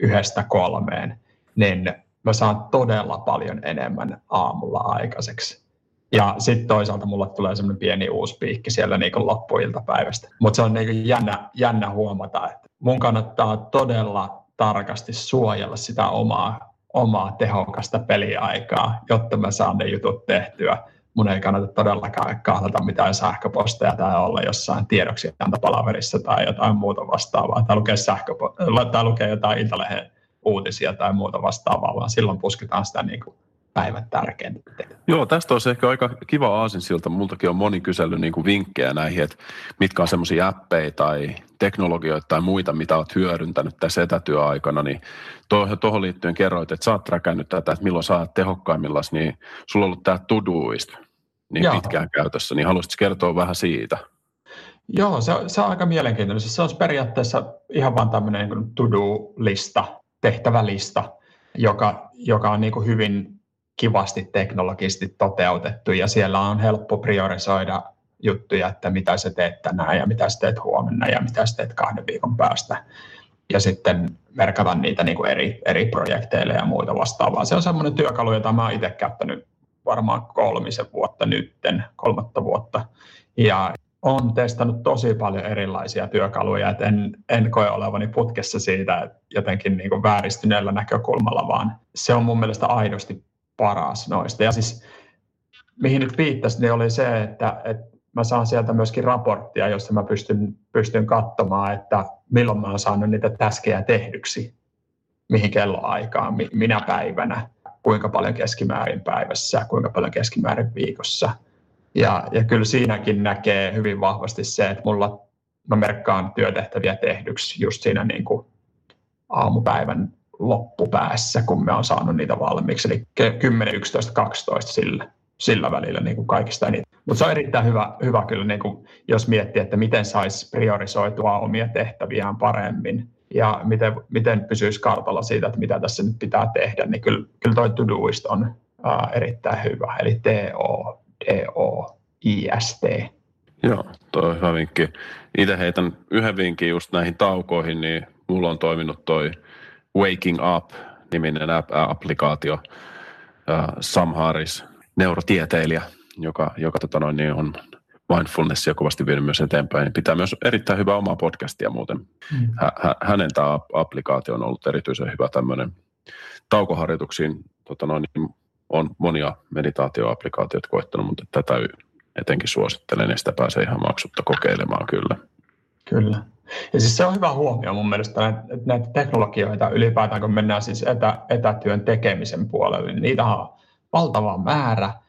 yhdestä kolmeen, niin mä saan todella paljon enemmän aamulla aikaiseksi. Ja sitten toisaalta mulle tulee semmoinen pieni uusi piikki siellä niin loppuiltapäivästä. Mutta se on niin jännä, jännä huomata, että mun kannattaa todella tarkasti suojella sitä omaa, omaa tehokasta peliaikaa, jotta mä saan ne jutut tehtyä mun ei kannata todellakaan kahlata mitään sähköposteja tai olla jossain tiedoksiantopalaverissa tai jotain muuta vastaavaa. Tai lukea, sähköpo- tai lukea jotain Iltalehden uutisia tai muuta vastaavaa, vaan silloin pusketaan sitä niin kuin päivän tärkeintä. Joo, tästä olisi ehkä aika kiva aasinsilta. Multakin on moni kysellyt niin kuin vinkkejä näihin, että mitkä on semmoisia appeja tai teknologioita tai muita, mitä olet hyödyntänyt tässä etätyöaikana, niin tuohon, tuohon liittyen kerroit, että sä oot räkännyt tätä, että milloin sä oot tehokkaimmillaan, niin sulla on ollut tämä Todoist niin Joo. pitkään käytössä, niin haluaisitko kertoa vähän siitä? Joo, se, se on aika mielenkiintoinen. Se on periaatteessa ihan vain tämmöinen niin to-do-lista, tehtävälista, joka, joka on niin kuin hyvin kivasti teknologisesti toteutettu ja siellä on helppo priorisoida juttuja, että mitä sä teet tänään ja mitä sä teet huomenna ja mitä sä teet kahden viikon päästä. Ja sitten merkata niitä niin kuin eri, eri projekteille ja muita vastaavaa. Se on semmoinen työkalu, jota mä itse käyttänyt varmaan kolmisen vuotta nytten, kolmatta vuotta. Ja on testannut tosi paljon erilaisia työkaluja, että en, en koe olevani putkessa siitä jotenkin niin kuin vääristyneellä näkökulmalla, vaan se on mun mielestä aidosti paras noista. Ja siis mihin nyt viittasin, niin oli se, että, että mä saan sieltä myöskin raporttia, jossa mä pystyn, pystyn katsomaan, että milloin mä oon saanut niitä täskejä tehdyksi, mihin kelloaikaan, minä päivänä, kuinka paljon keskimäärin päivässä, kuinka paljon keskimäärin viikossa. Ja, ja kyllä siinäkin näkee hyvin vahvasti se, että mulla mä merkkaan työtehtäviä tehdyksi just siinä niin kuin aamupäivän loppupäässä, kun me on saanut niitä valmiiksi, eli 10, 11, 12 sillä, sillä välillä niin kuin kaikista eniten. Mutta se on erittäin hyvä, hyvä kyllä, niin kuin, jos miettii, että miten saisi priorisoitua omia tehtäviään paremmin ja miten, miten pysyisi kartalla siitä, että mitä tässä nyt pitää tehdä, niin kyllä, kyllä toi Todoist on ää, erittäin hyvä, eli T-O-D-O-I-S-T. Joo, toi on hyvä vinkki. Itse heitän yhden vinkin just näihin taukoihin, niin mulla on toiminut toi Waking Up-niminen applikaatio. Sam Harris, neurotieteilijä, joka, joka tota noin, niin on mindfulnessia kovasti vienyt myös eteenpäin. Pitää myös erittäin hyvää omaa podcastia muuten. Mm. Hä, hänen tämä applikaatio on ollut erityisen hyvä tämmöinen taukoharjoituksiin. Tota noin, niin on monia meditaatioapplikaatioita koittanut, mutta tätä etenkin suosittelen ja sitä pääsee ihan maksutta kokeilemaan kyllä. Kyllä. Ja siis se on hyvä huomio mun mielestä, että näitä teknologioita ylipäätään, kun mennään siis etä, etätyön tekemisen puolelle, niin niitä on valtava määrä –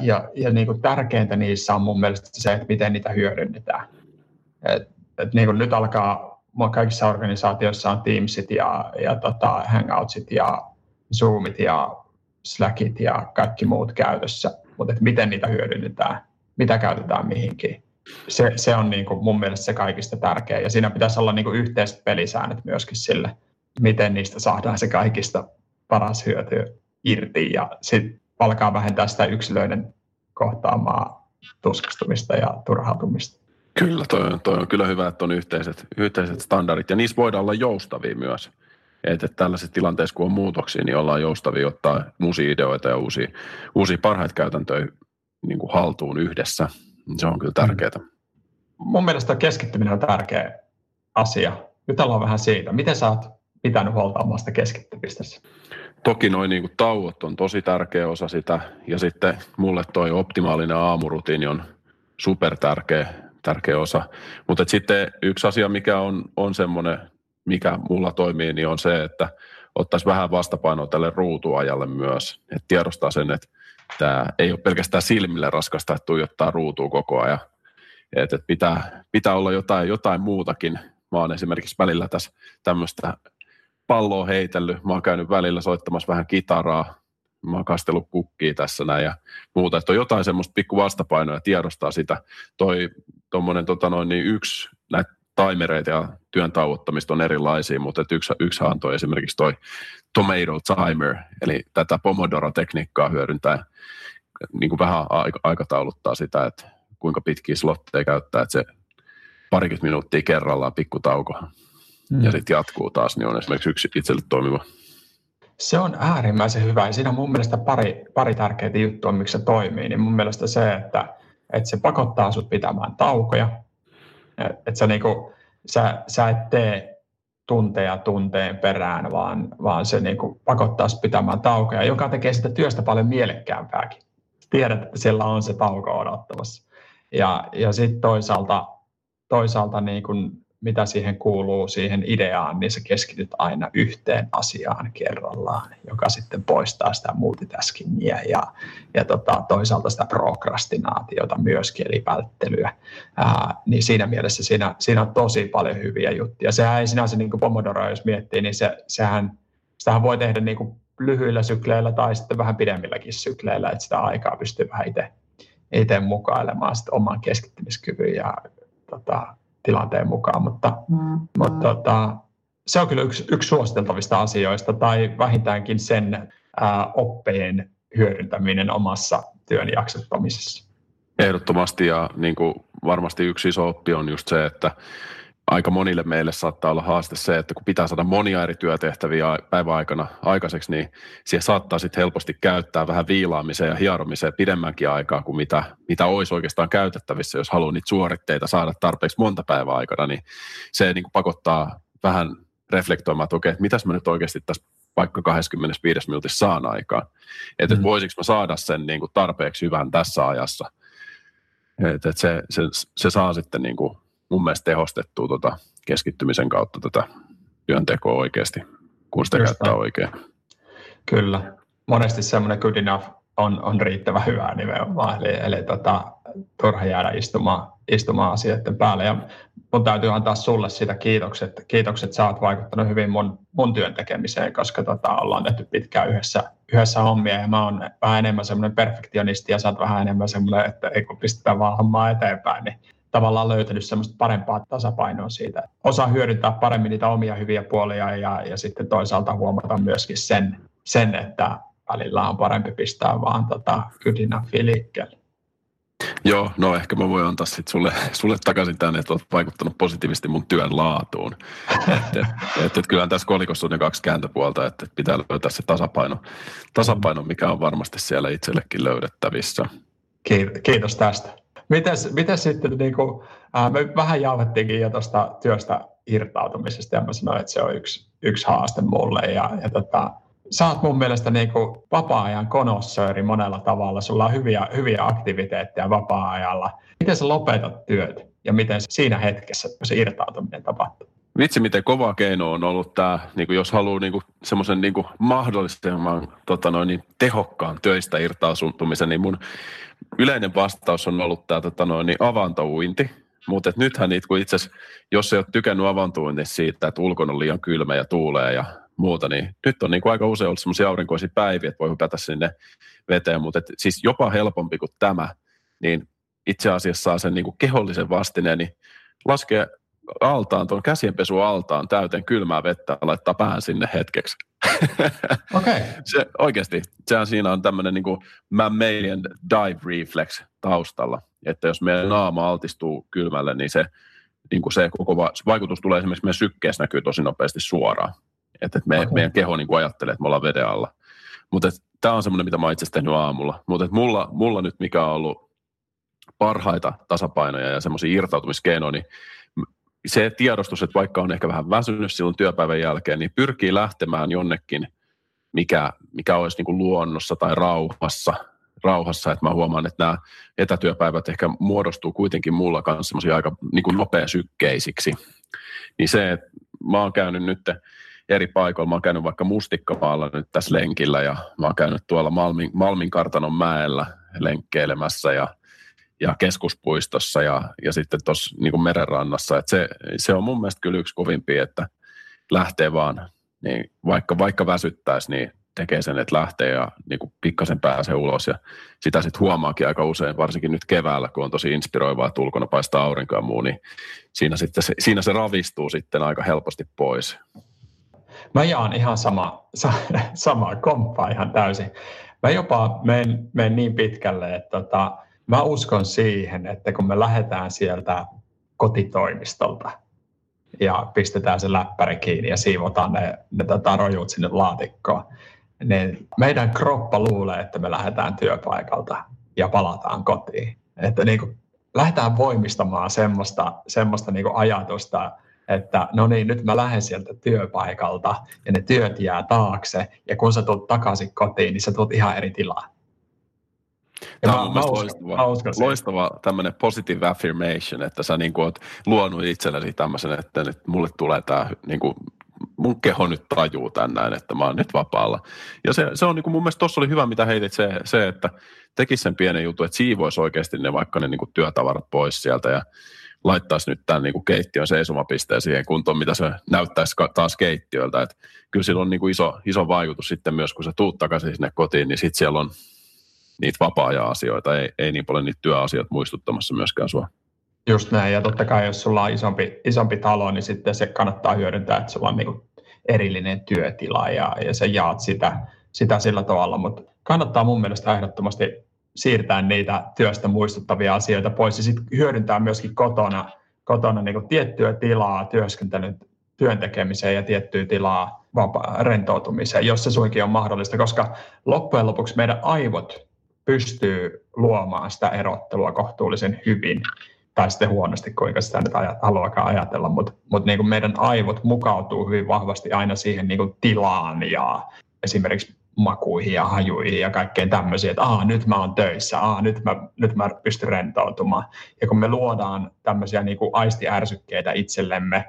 ja, ja niin kuin tärkeintä niissä on mun mielestä se, että miten niitä hyödynnetään. Et, et niin kuin nyt alkaa, kaikissa organisaatioissa on Teamsit ja, ja tota Hangoutsit ja Zoomit ja Slackit ja kaikki muut käytössä, mutta miten niitä hyödynnetään, mitä käytetään mihinkin. Se, se on niin kuin mun mielestä se kaikista tärkeä ja siinä pitäisi olla niin kuin yhteiset pelisäännöt myöskin sille, miten niistä saadaan se kaikista paras hyöty irti ja sit alkaa vähentää sitä yksilöiden kohtaamaa tuskastumista ja turhautumista. Kyllä, toi on, toi on kyllä hyvä, että on yhteiset, yhteiset standardit ja niissä voidaan olla joustavia myös. Että tällaisissa tilanteissa, kun on muutoksia, niin ollaan joustavia ottaa uusia ideoita ja uusia, uusia parhaita käytäntöjä niin kuin haltuun yhdessä. Se on kyllä tärkeää. Mm. Mun mielestä keskittyminen on tärkeä asia. Jutellaan vähän siitä. Miten sä oot pitänyt huolta omasta keskittymistäsi? Toki noin niin tauot on tosi tärkeä osa sitä, ja sitten mulle toi optimaalinen aamurutiini on super tärkeä, tärkeä osa. Mutta sitten yksi asia, mikä on, on semmoinen, mikä mulla toimii, niin on se, että ottaisi vähän vastapainoa tälle ruutuajalle myös. Että tiedostaa sen, että tämä ei ole pelkästään silmille raskasta, että tuijottaa ruutua koko ajan. Että pitää, pitää olla jotain, jotain muutakin. Mä oon esimerkiksi välillä tässä tämmöistä palloa heitellyt. Mä oon käynyt välillä soittamassa vähän kitaraa. Mä oon kastellut kukkia tässä näin ja muuta. Että on jotain semmoista pikku vastapainoa ja tiedostaa sitä. Toi tuommoinen tota noin, niin yksi näitä timereita ja työn tauottamista on erilaisia, mutta yksi, yksi on toi esimerkiksi toi tomato timer, eli tätä Pomodoro-tekniikkaa hyödyntää niin kuin vähän aikatauluttaa sitä, että kuinka pitkiä slotteja käyttää, että se parikymmentä minuuttia kerrallaan pikku tauko mm. ja sitten jatkuu taas, niin on esimerkiksi yksi itselle toimiva. Se on äärimmäisen hyvä ja siinä on mun mielestä pari, pari tärkeää juttua, miksi se toimii. Niin mun mielestä se, että, että se pakottaa sut pitämään taukoja. Että sä, niinku, sä, sä et tee tunteja tunteen perään, vaan, vaan se niinku pakottaa sut pitämään taukoja, joka tekee sitä työstä paljon mielekkäämpääkin. Tiedät, että siellä on se tauko odottamassa. Ja, ja sitten toisaalta, toisaalta niin mitä siihen kuuluu siihen ideaan, niin sä keskityt aina yhteen asiaan kerrallaan, joka sitten poistaa sitä multitaskingia ja, ja tota, toisaalta sitä prokrastinaatiota myöskin, eli välttelyä. Ää, niin siinä mielessä siinä, siinä on tosi paljon hyviä juttuja. Sehän ei sinänsä niin kuin Pomodoro, jos miettii, niin se, sehän, sitähän voi tehdä niin kuin lyhyillä sykleillä tai sitten vähän pidemmilläkin sykleillä, että sitä aikaa pystyy vähän itse, itse mukailemaan sitten oman keskittymiskyvyn ja tota, tilanteen mukaan, mutta, mm. mutta tota, se on kyllä yksi, yksi suositeltavista asioista, tai vähintäänkin sen ää, oppeen hyödyntäminen omassa työn jaksottamisessa. Ehdottomasti, ja niin kuin varmasti yksi iso oppi on just se, että aika monille meille saattaa olla haaste se, että kun pitää saada monia eri työtehtäviä päivän aikana aikaiseksi, niin siihen saattaa sitten helposti käyttää vähän viilaamiseen ja hieromiseen pidemmänkin aikaa kuin mitä, mitä olisi oikeastaan käytettävissä, jos haluaa niitä suoritteita saada tarpeeksi monta päivää aikana, niin se niin kuin pakottaa vähän reflektoimaan, että okei, että mitäs mä nyt oikeasti tässä vaikka 25 minuutissa saan aikaan. Että mm. voisiko mä saada sen niin kuin tarpeeksi hyvän tässä ajassa. Että et se, se, se, saa sitten niin kuin mun mielestä tehostettua tota keskittymisen kautta tätä työntekoa oikeasti, kun sitä Just käyttää on. oikein. Kyllä. Monesti semmoinen good enough on, on riittävän hyvää nimenomaan, eli, eli tota, turha jäädä istumaan, istumaan asioiden päälle. Ja mun täytyy antaa sulle sitä kiitokset. Kiitokset, sä oot vaikuttanut hyvin mun, mun työn tekemiseen, koska tota, ollaan tehty pitkään yhdessä, yhdessä hommia ja mä oon vähän enemmän semmoinen perfektionisti ja sä oot vähän enemmän semmoinen, että ei kun pistetään vaan hommaa eteenpäin, niin tavallaan löytänyt semmoista parempaa tasapainoa siitä. Osaa hyödyntää paremmin niitä omia hyviä puolia ja, ja sitten toisaalta huomata myöskin sen, sen, että välillä on parempi pistää vaan tota good enough liikkeelle. Joo, no ehkä mä voin antaa sit sulle, sulle takaisin tänne, että olet vaikuttanut positiivisesti mun työn laatuun. että et, et, kyllähän tässä kolikossa on ne kaksi kääntöpuolta, että pitää löytää se tasapaino, tasapaino, mikä on varmasti siellä itsellekin löydettävissä. Kiitos tästä. Mites, mites sitten, niin kuin, äh, me vähän jauhettiinkin jo tuosta työstä irtautumisesta ja mä sanoin, että se on yksi, yksi haaste mulle ja, ja tota, sä oot mun mielestä niin kuin vapaa-ajan konossööri monella tavalla. Sulla on hyviä, hyviä aktiviteetteja vapaa-ajalla. Miten sä lopetat työt ja miten siinä hetkessä se irtautuminen tapahtuu? Vitsi, miten kova keino on ollut tämä, niin jos haluaa niin semmoisen niin mahdollisimman tota noin, niin tehokkaan töistä irtautumisen, niin mun yleinen vastaus on ollut tämä tota noin, niin avantouinti. Mutta nythän niitä, kun itse jos ei ole tykännyt avantouinti siitä, että ulkona on liian kylmä ja tuulee ja muuta, niin nyt on niin kuin aika usein ollut semmoisia aurinkoisia päiviä, että voi hypätä sinne veteen, mutta siis jopa helpompi kuin tämä, niin itse asiassa saa sen niin kuin kehollisen vastineen, niin laskee altaan, tuon käsienpesu altaan täyteen kylmää vettä ja laittaa pään sinne hetkeksi. Okay. se, oikeasti, sehän siinä on tämmöinen niin mammalian dive reflex taustalla, että jos meidän naama altistuu kylmälle, niin se, niin kuin se koko va- vaikutus tulee esimerkiksi meidän sykkeessä näkyy tosi nopeasti suoraan. Että, että me, okay. meidän keho niin kuin ajattelee, että me ollaan veden alla. Mutta tämä on semmoinen, mitä mä itse tehnyt aamulla. Mutta mulla, mulla nyt mikä on ollut parhaita tasapainoja ja semmoisia irtautumiskeinoja, niin se tiedostus, että vaikka on ehkä vähän väsynyt silloin työpäivän jälkeen, niin pyrkii lähtemään jonnekin, mikä, mikä olisi niin kuin luonnossa tai rauhassa, rauhassa, että mä huomaan, että nämä etätyöpäivät ehkä muodostuu kuitenkin mulla kanssa aika niin kuin nopeasykkeisiksi. Niin se, että mä oon käynyt nyt eri paikoilla, mä oon käynyt vaikka Mustikkamaalla nyt tässä lenkillä ja mä oon käynyt tuolla Malmin, Malmin kartanon mäellä lenkkeilemässä ja ja keskuspuistossa ja, ja sitten tuossa niin merenrannassa. Et se, se on mun mielestä kyllä yksi kovimpia, että lähtee vaan, niin vaikka, vaikka väsyttäisi, niin tekee sen, että lähtee ja niin kuin pikkasen pääsee ulos. Ja sitä sitten huomaakin aika usein, varsinkin nyt keväällä, kun on tosi inspiroivaa, että ulkona paistaa aurinko ja muu, niin siinä, sitten se, siinä se ravistuu sitten aika helposti pois. Mä jaan ihan sama, sa, samaa komppaa ihan täysin. Mä jopa menen, menen niin pitkälle, että tota, Mä uskon siihen, että kun me lähdetään sieltä kotitoimistolta ja pistetään se läppäri kiinni ja siivotaan ne, ne tota, rojut sinne laatikkoon, niin meidän kroppa luulee, että me lähdetään työpaikalta ja palataan kotiin. Että niin kuin lähdetään voimistamaan semmoista, semmoista niin kuin ajatusta, että no niin, nyt mä lähden sieltä työpaikalta ja ne työt jää taakse ja kun sä tulet takaisin kotiin, niin sä tulet ihan eri tilaan. Tämä on mun loistava, loistava tämmöinen positive affirmation, että sä niin oot luonut itsellesi tämmöisen, että nyt mulle tulee tämä niin kuin, mun keho nyt tajuu tän näin, että mä oon nyt vapaalla. Ja se, se on niin kuin mun mielestä tuossa oli hyvä, mitä heitit se, se että tekisi sen pienen jutun, että siivoisi oikeasti ne vaikka ne niin kuin työtavarat pois sieltä ja laittaisi nyt tämän niin kuin keittiön seisomapisteen siihen kuntoon, mitä se näyttäisi taas keittiöltä. Että kyllä sillä on niin kuin iso, iso vaikutus sitten myös, kun sä tuut takaisin sinne kotiin, niin sitten siellä on niitä vapaa-ajan-asioita, ei, ei niin paljon niitä työasioita muistuttamassa myöskään sua. Just näin, ja totta kai jos sulla on isompi, isompi talo, niin sitten se kannattaa hyödyntää, että sulla on niin erillinen työtila ja, ja sä jaat sitä, sitä sillä tavalla, mutta kannattaa mun mielestä ehdottomasti siirtää niitä työstä muistuttavia asioita pois ja sitten hyödyntää myöskin kotona, kotona niin tiettyä tilaa työskentelyn työn tekemiseen ja tiettyä tilaa rentoutumiseen, jos se suinkin on mahdollista, koska loppujen lopuksi meidän aivot pystyy luomaan sitä erottelua kohtuullisen hyvin, tai sitten huonosti, kuinka sitä nyt haluakaan ajatella, mutta mut niin meidän aivot mukautuu hyvin vahvasti aina siihen niin kuin tilaan ja esimerkiksi makuihin ja hajuihin ja kaikkeen tämmöisiin, että Aa, nyt mä oon töissä, Aa, nyt mä, nyt mä pystyn rentoutumaan. Ja kun me luodaan tämmöisiä niin kuin aistiärsykkeitä itsellemme,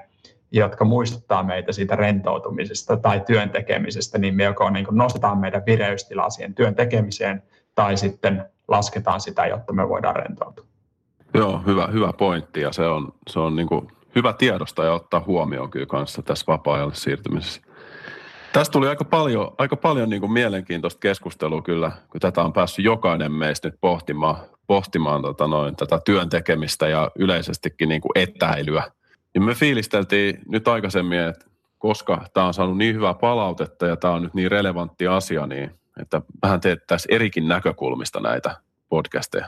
jotka muistuttaa meitä siitä rentoutumisesta tai työn tekemisestä, niin me joko niin kuin nostetaan meidän vireystilaa siihen työn tekemiseen tai sitten lasketaan sitä, jotta me voidaan rentoutua. Joo, hyvä, hyvä pointti ja se on, se on niin kuin hyvä tiedosta ja ottaa huomioon kyllä kanssa tässä vapaa-ajalle siirtymisessä. Tästä tuli aika paljon, aika paljon niin kuin mielenkiintoista keskustelua kyllä, kun tätä on päässyt jokainen meistä nyt pohtimaan, pohtimaan tota noin, tätä työn tekemistä ja yleisestikin niin kuin etäilyä. Ja me fiilisteltiin nyt aikaisemmin, että koska tämä on saanut niin hyvää palautetta ja tämä on nyt niin relevantti asia, niin että vähän teettäisiin erikin näkökulmista näitä podcasteja.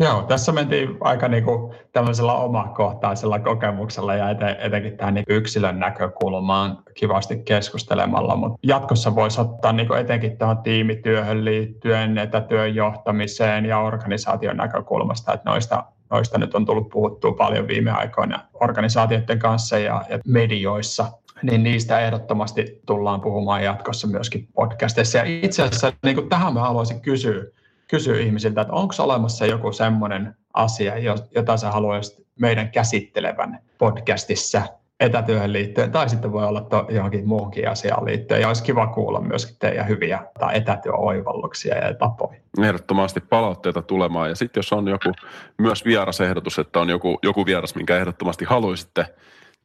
Joo, tässä mentiin aika niin kuin tämmöisellä omakohtaisella kokemuksella ja eten, etenkin tähän niin yksilön näkökulmaan kivasti keskustelemalla, mutta jatkossa voisi ottaa niin kuin etenkin tähän tiimityöhön liittyen, etätyön johtamiseen ja organisaation näkökulmasta, että noista, noista nyt on tullut puhuttua paljon viime aikoina organisaatioiden kanssa ja, ja medioissa, niin niistä ehdottomasti tullaan puhumaan jatkossa myöskin podcasteissa. Ja itse asiassa niin kuin tähän mä haluaisin kysyä, kysyä ihmisiltä, että onko olemassa joku semmoinen asia, jota sä haluaisit meidän käsittelevän podcastissa etätyöhön liittyen, tai sitten voi olla to, johonkin muuhunkin asiaan liittyen. Ja olisi kiva kuulla myöskin teidän hyviä tai etätyöoivalluksia ja tapoja. Ehdottomasti palautteita tulemaan. Ja sitten jos on joku myös vierasehdotus, että on joku, joku vieras, minkä ehdottomasti haluaisitte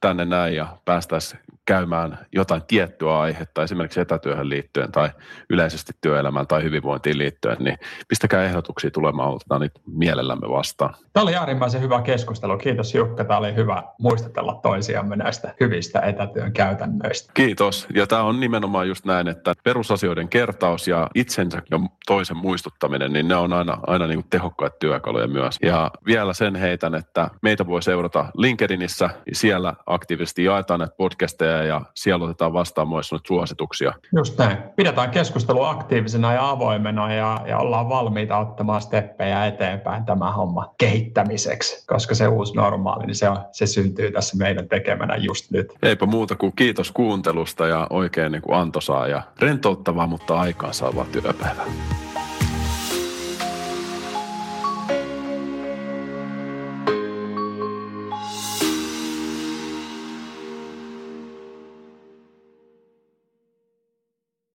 tänne näin ja päästäisiin käymään jotain tiettyä aihetta, esimerkiksi etätyöhön liittyen tai yleisesti työelämään tai hyvinvointiin liittyen, niin pistäkää ehdotuksia tulemaan, otetaan niitä mielellämme vastaan. Tämä oli äärimmäisen hyvä keskustelu. Kiitos Jukka, tämä oli hyvä muistutella toisiamme näistä hyvistä etätyön käytännöistä. Kiitos, ja tämä on nimenomaan just näin, että perusasioiden kertaus ja itsensä ja toisen muistuttaminen, niin ne on aina, aina niin kuin tehokkaita työkaluja myös. Ja vielä sen heitän, että meitä voi seurata LinkedInissä, siellä aktiivisesti jaetaan näitä podcasteja ja siellä otetaan vastaan myös suosituksia. Just näin. Pidetään keskustelua aktiivisena ja avoimena ja, ja ollaan valmiita ottamaan steppejä eteenpäin tämä homma kehittämiseksi, koska se uusi normaali, niin se, on, se syntyy tässä meidän tekemänä just nyt. Eipä muuta kuin kiitos kuuntelusta ja oikein niin kuin antoisaa ja rentouttavaa, mutta aikaansaavaa työpäivää.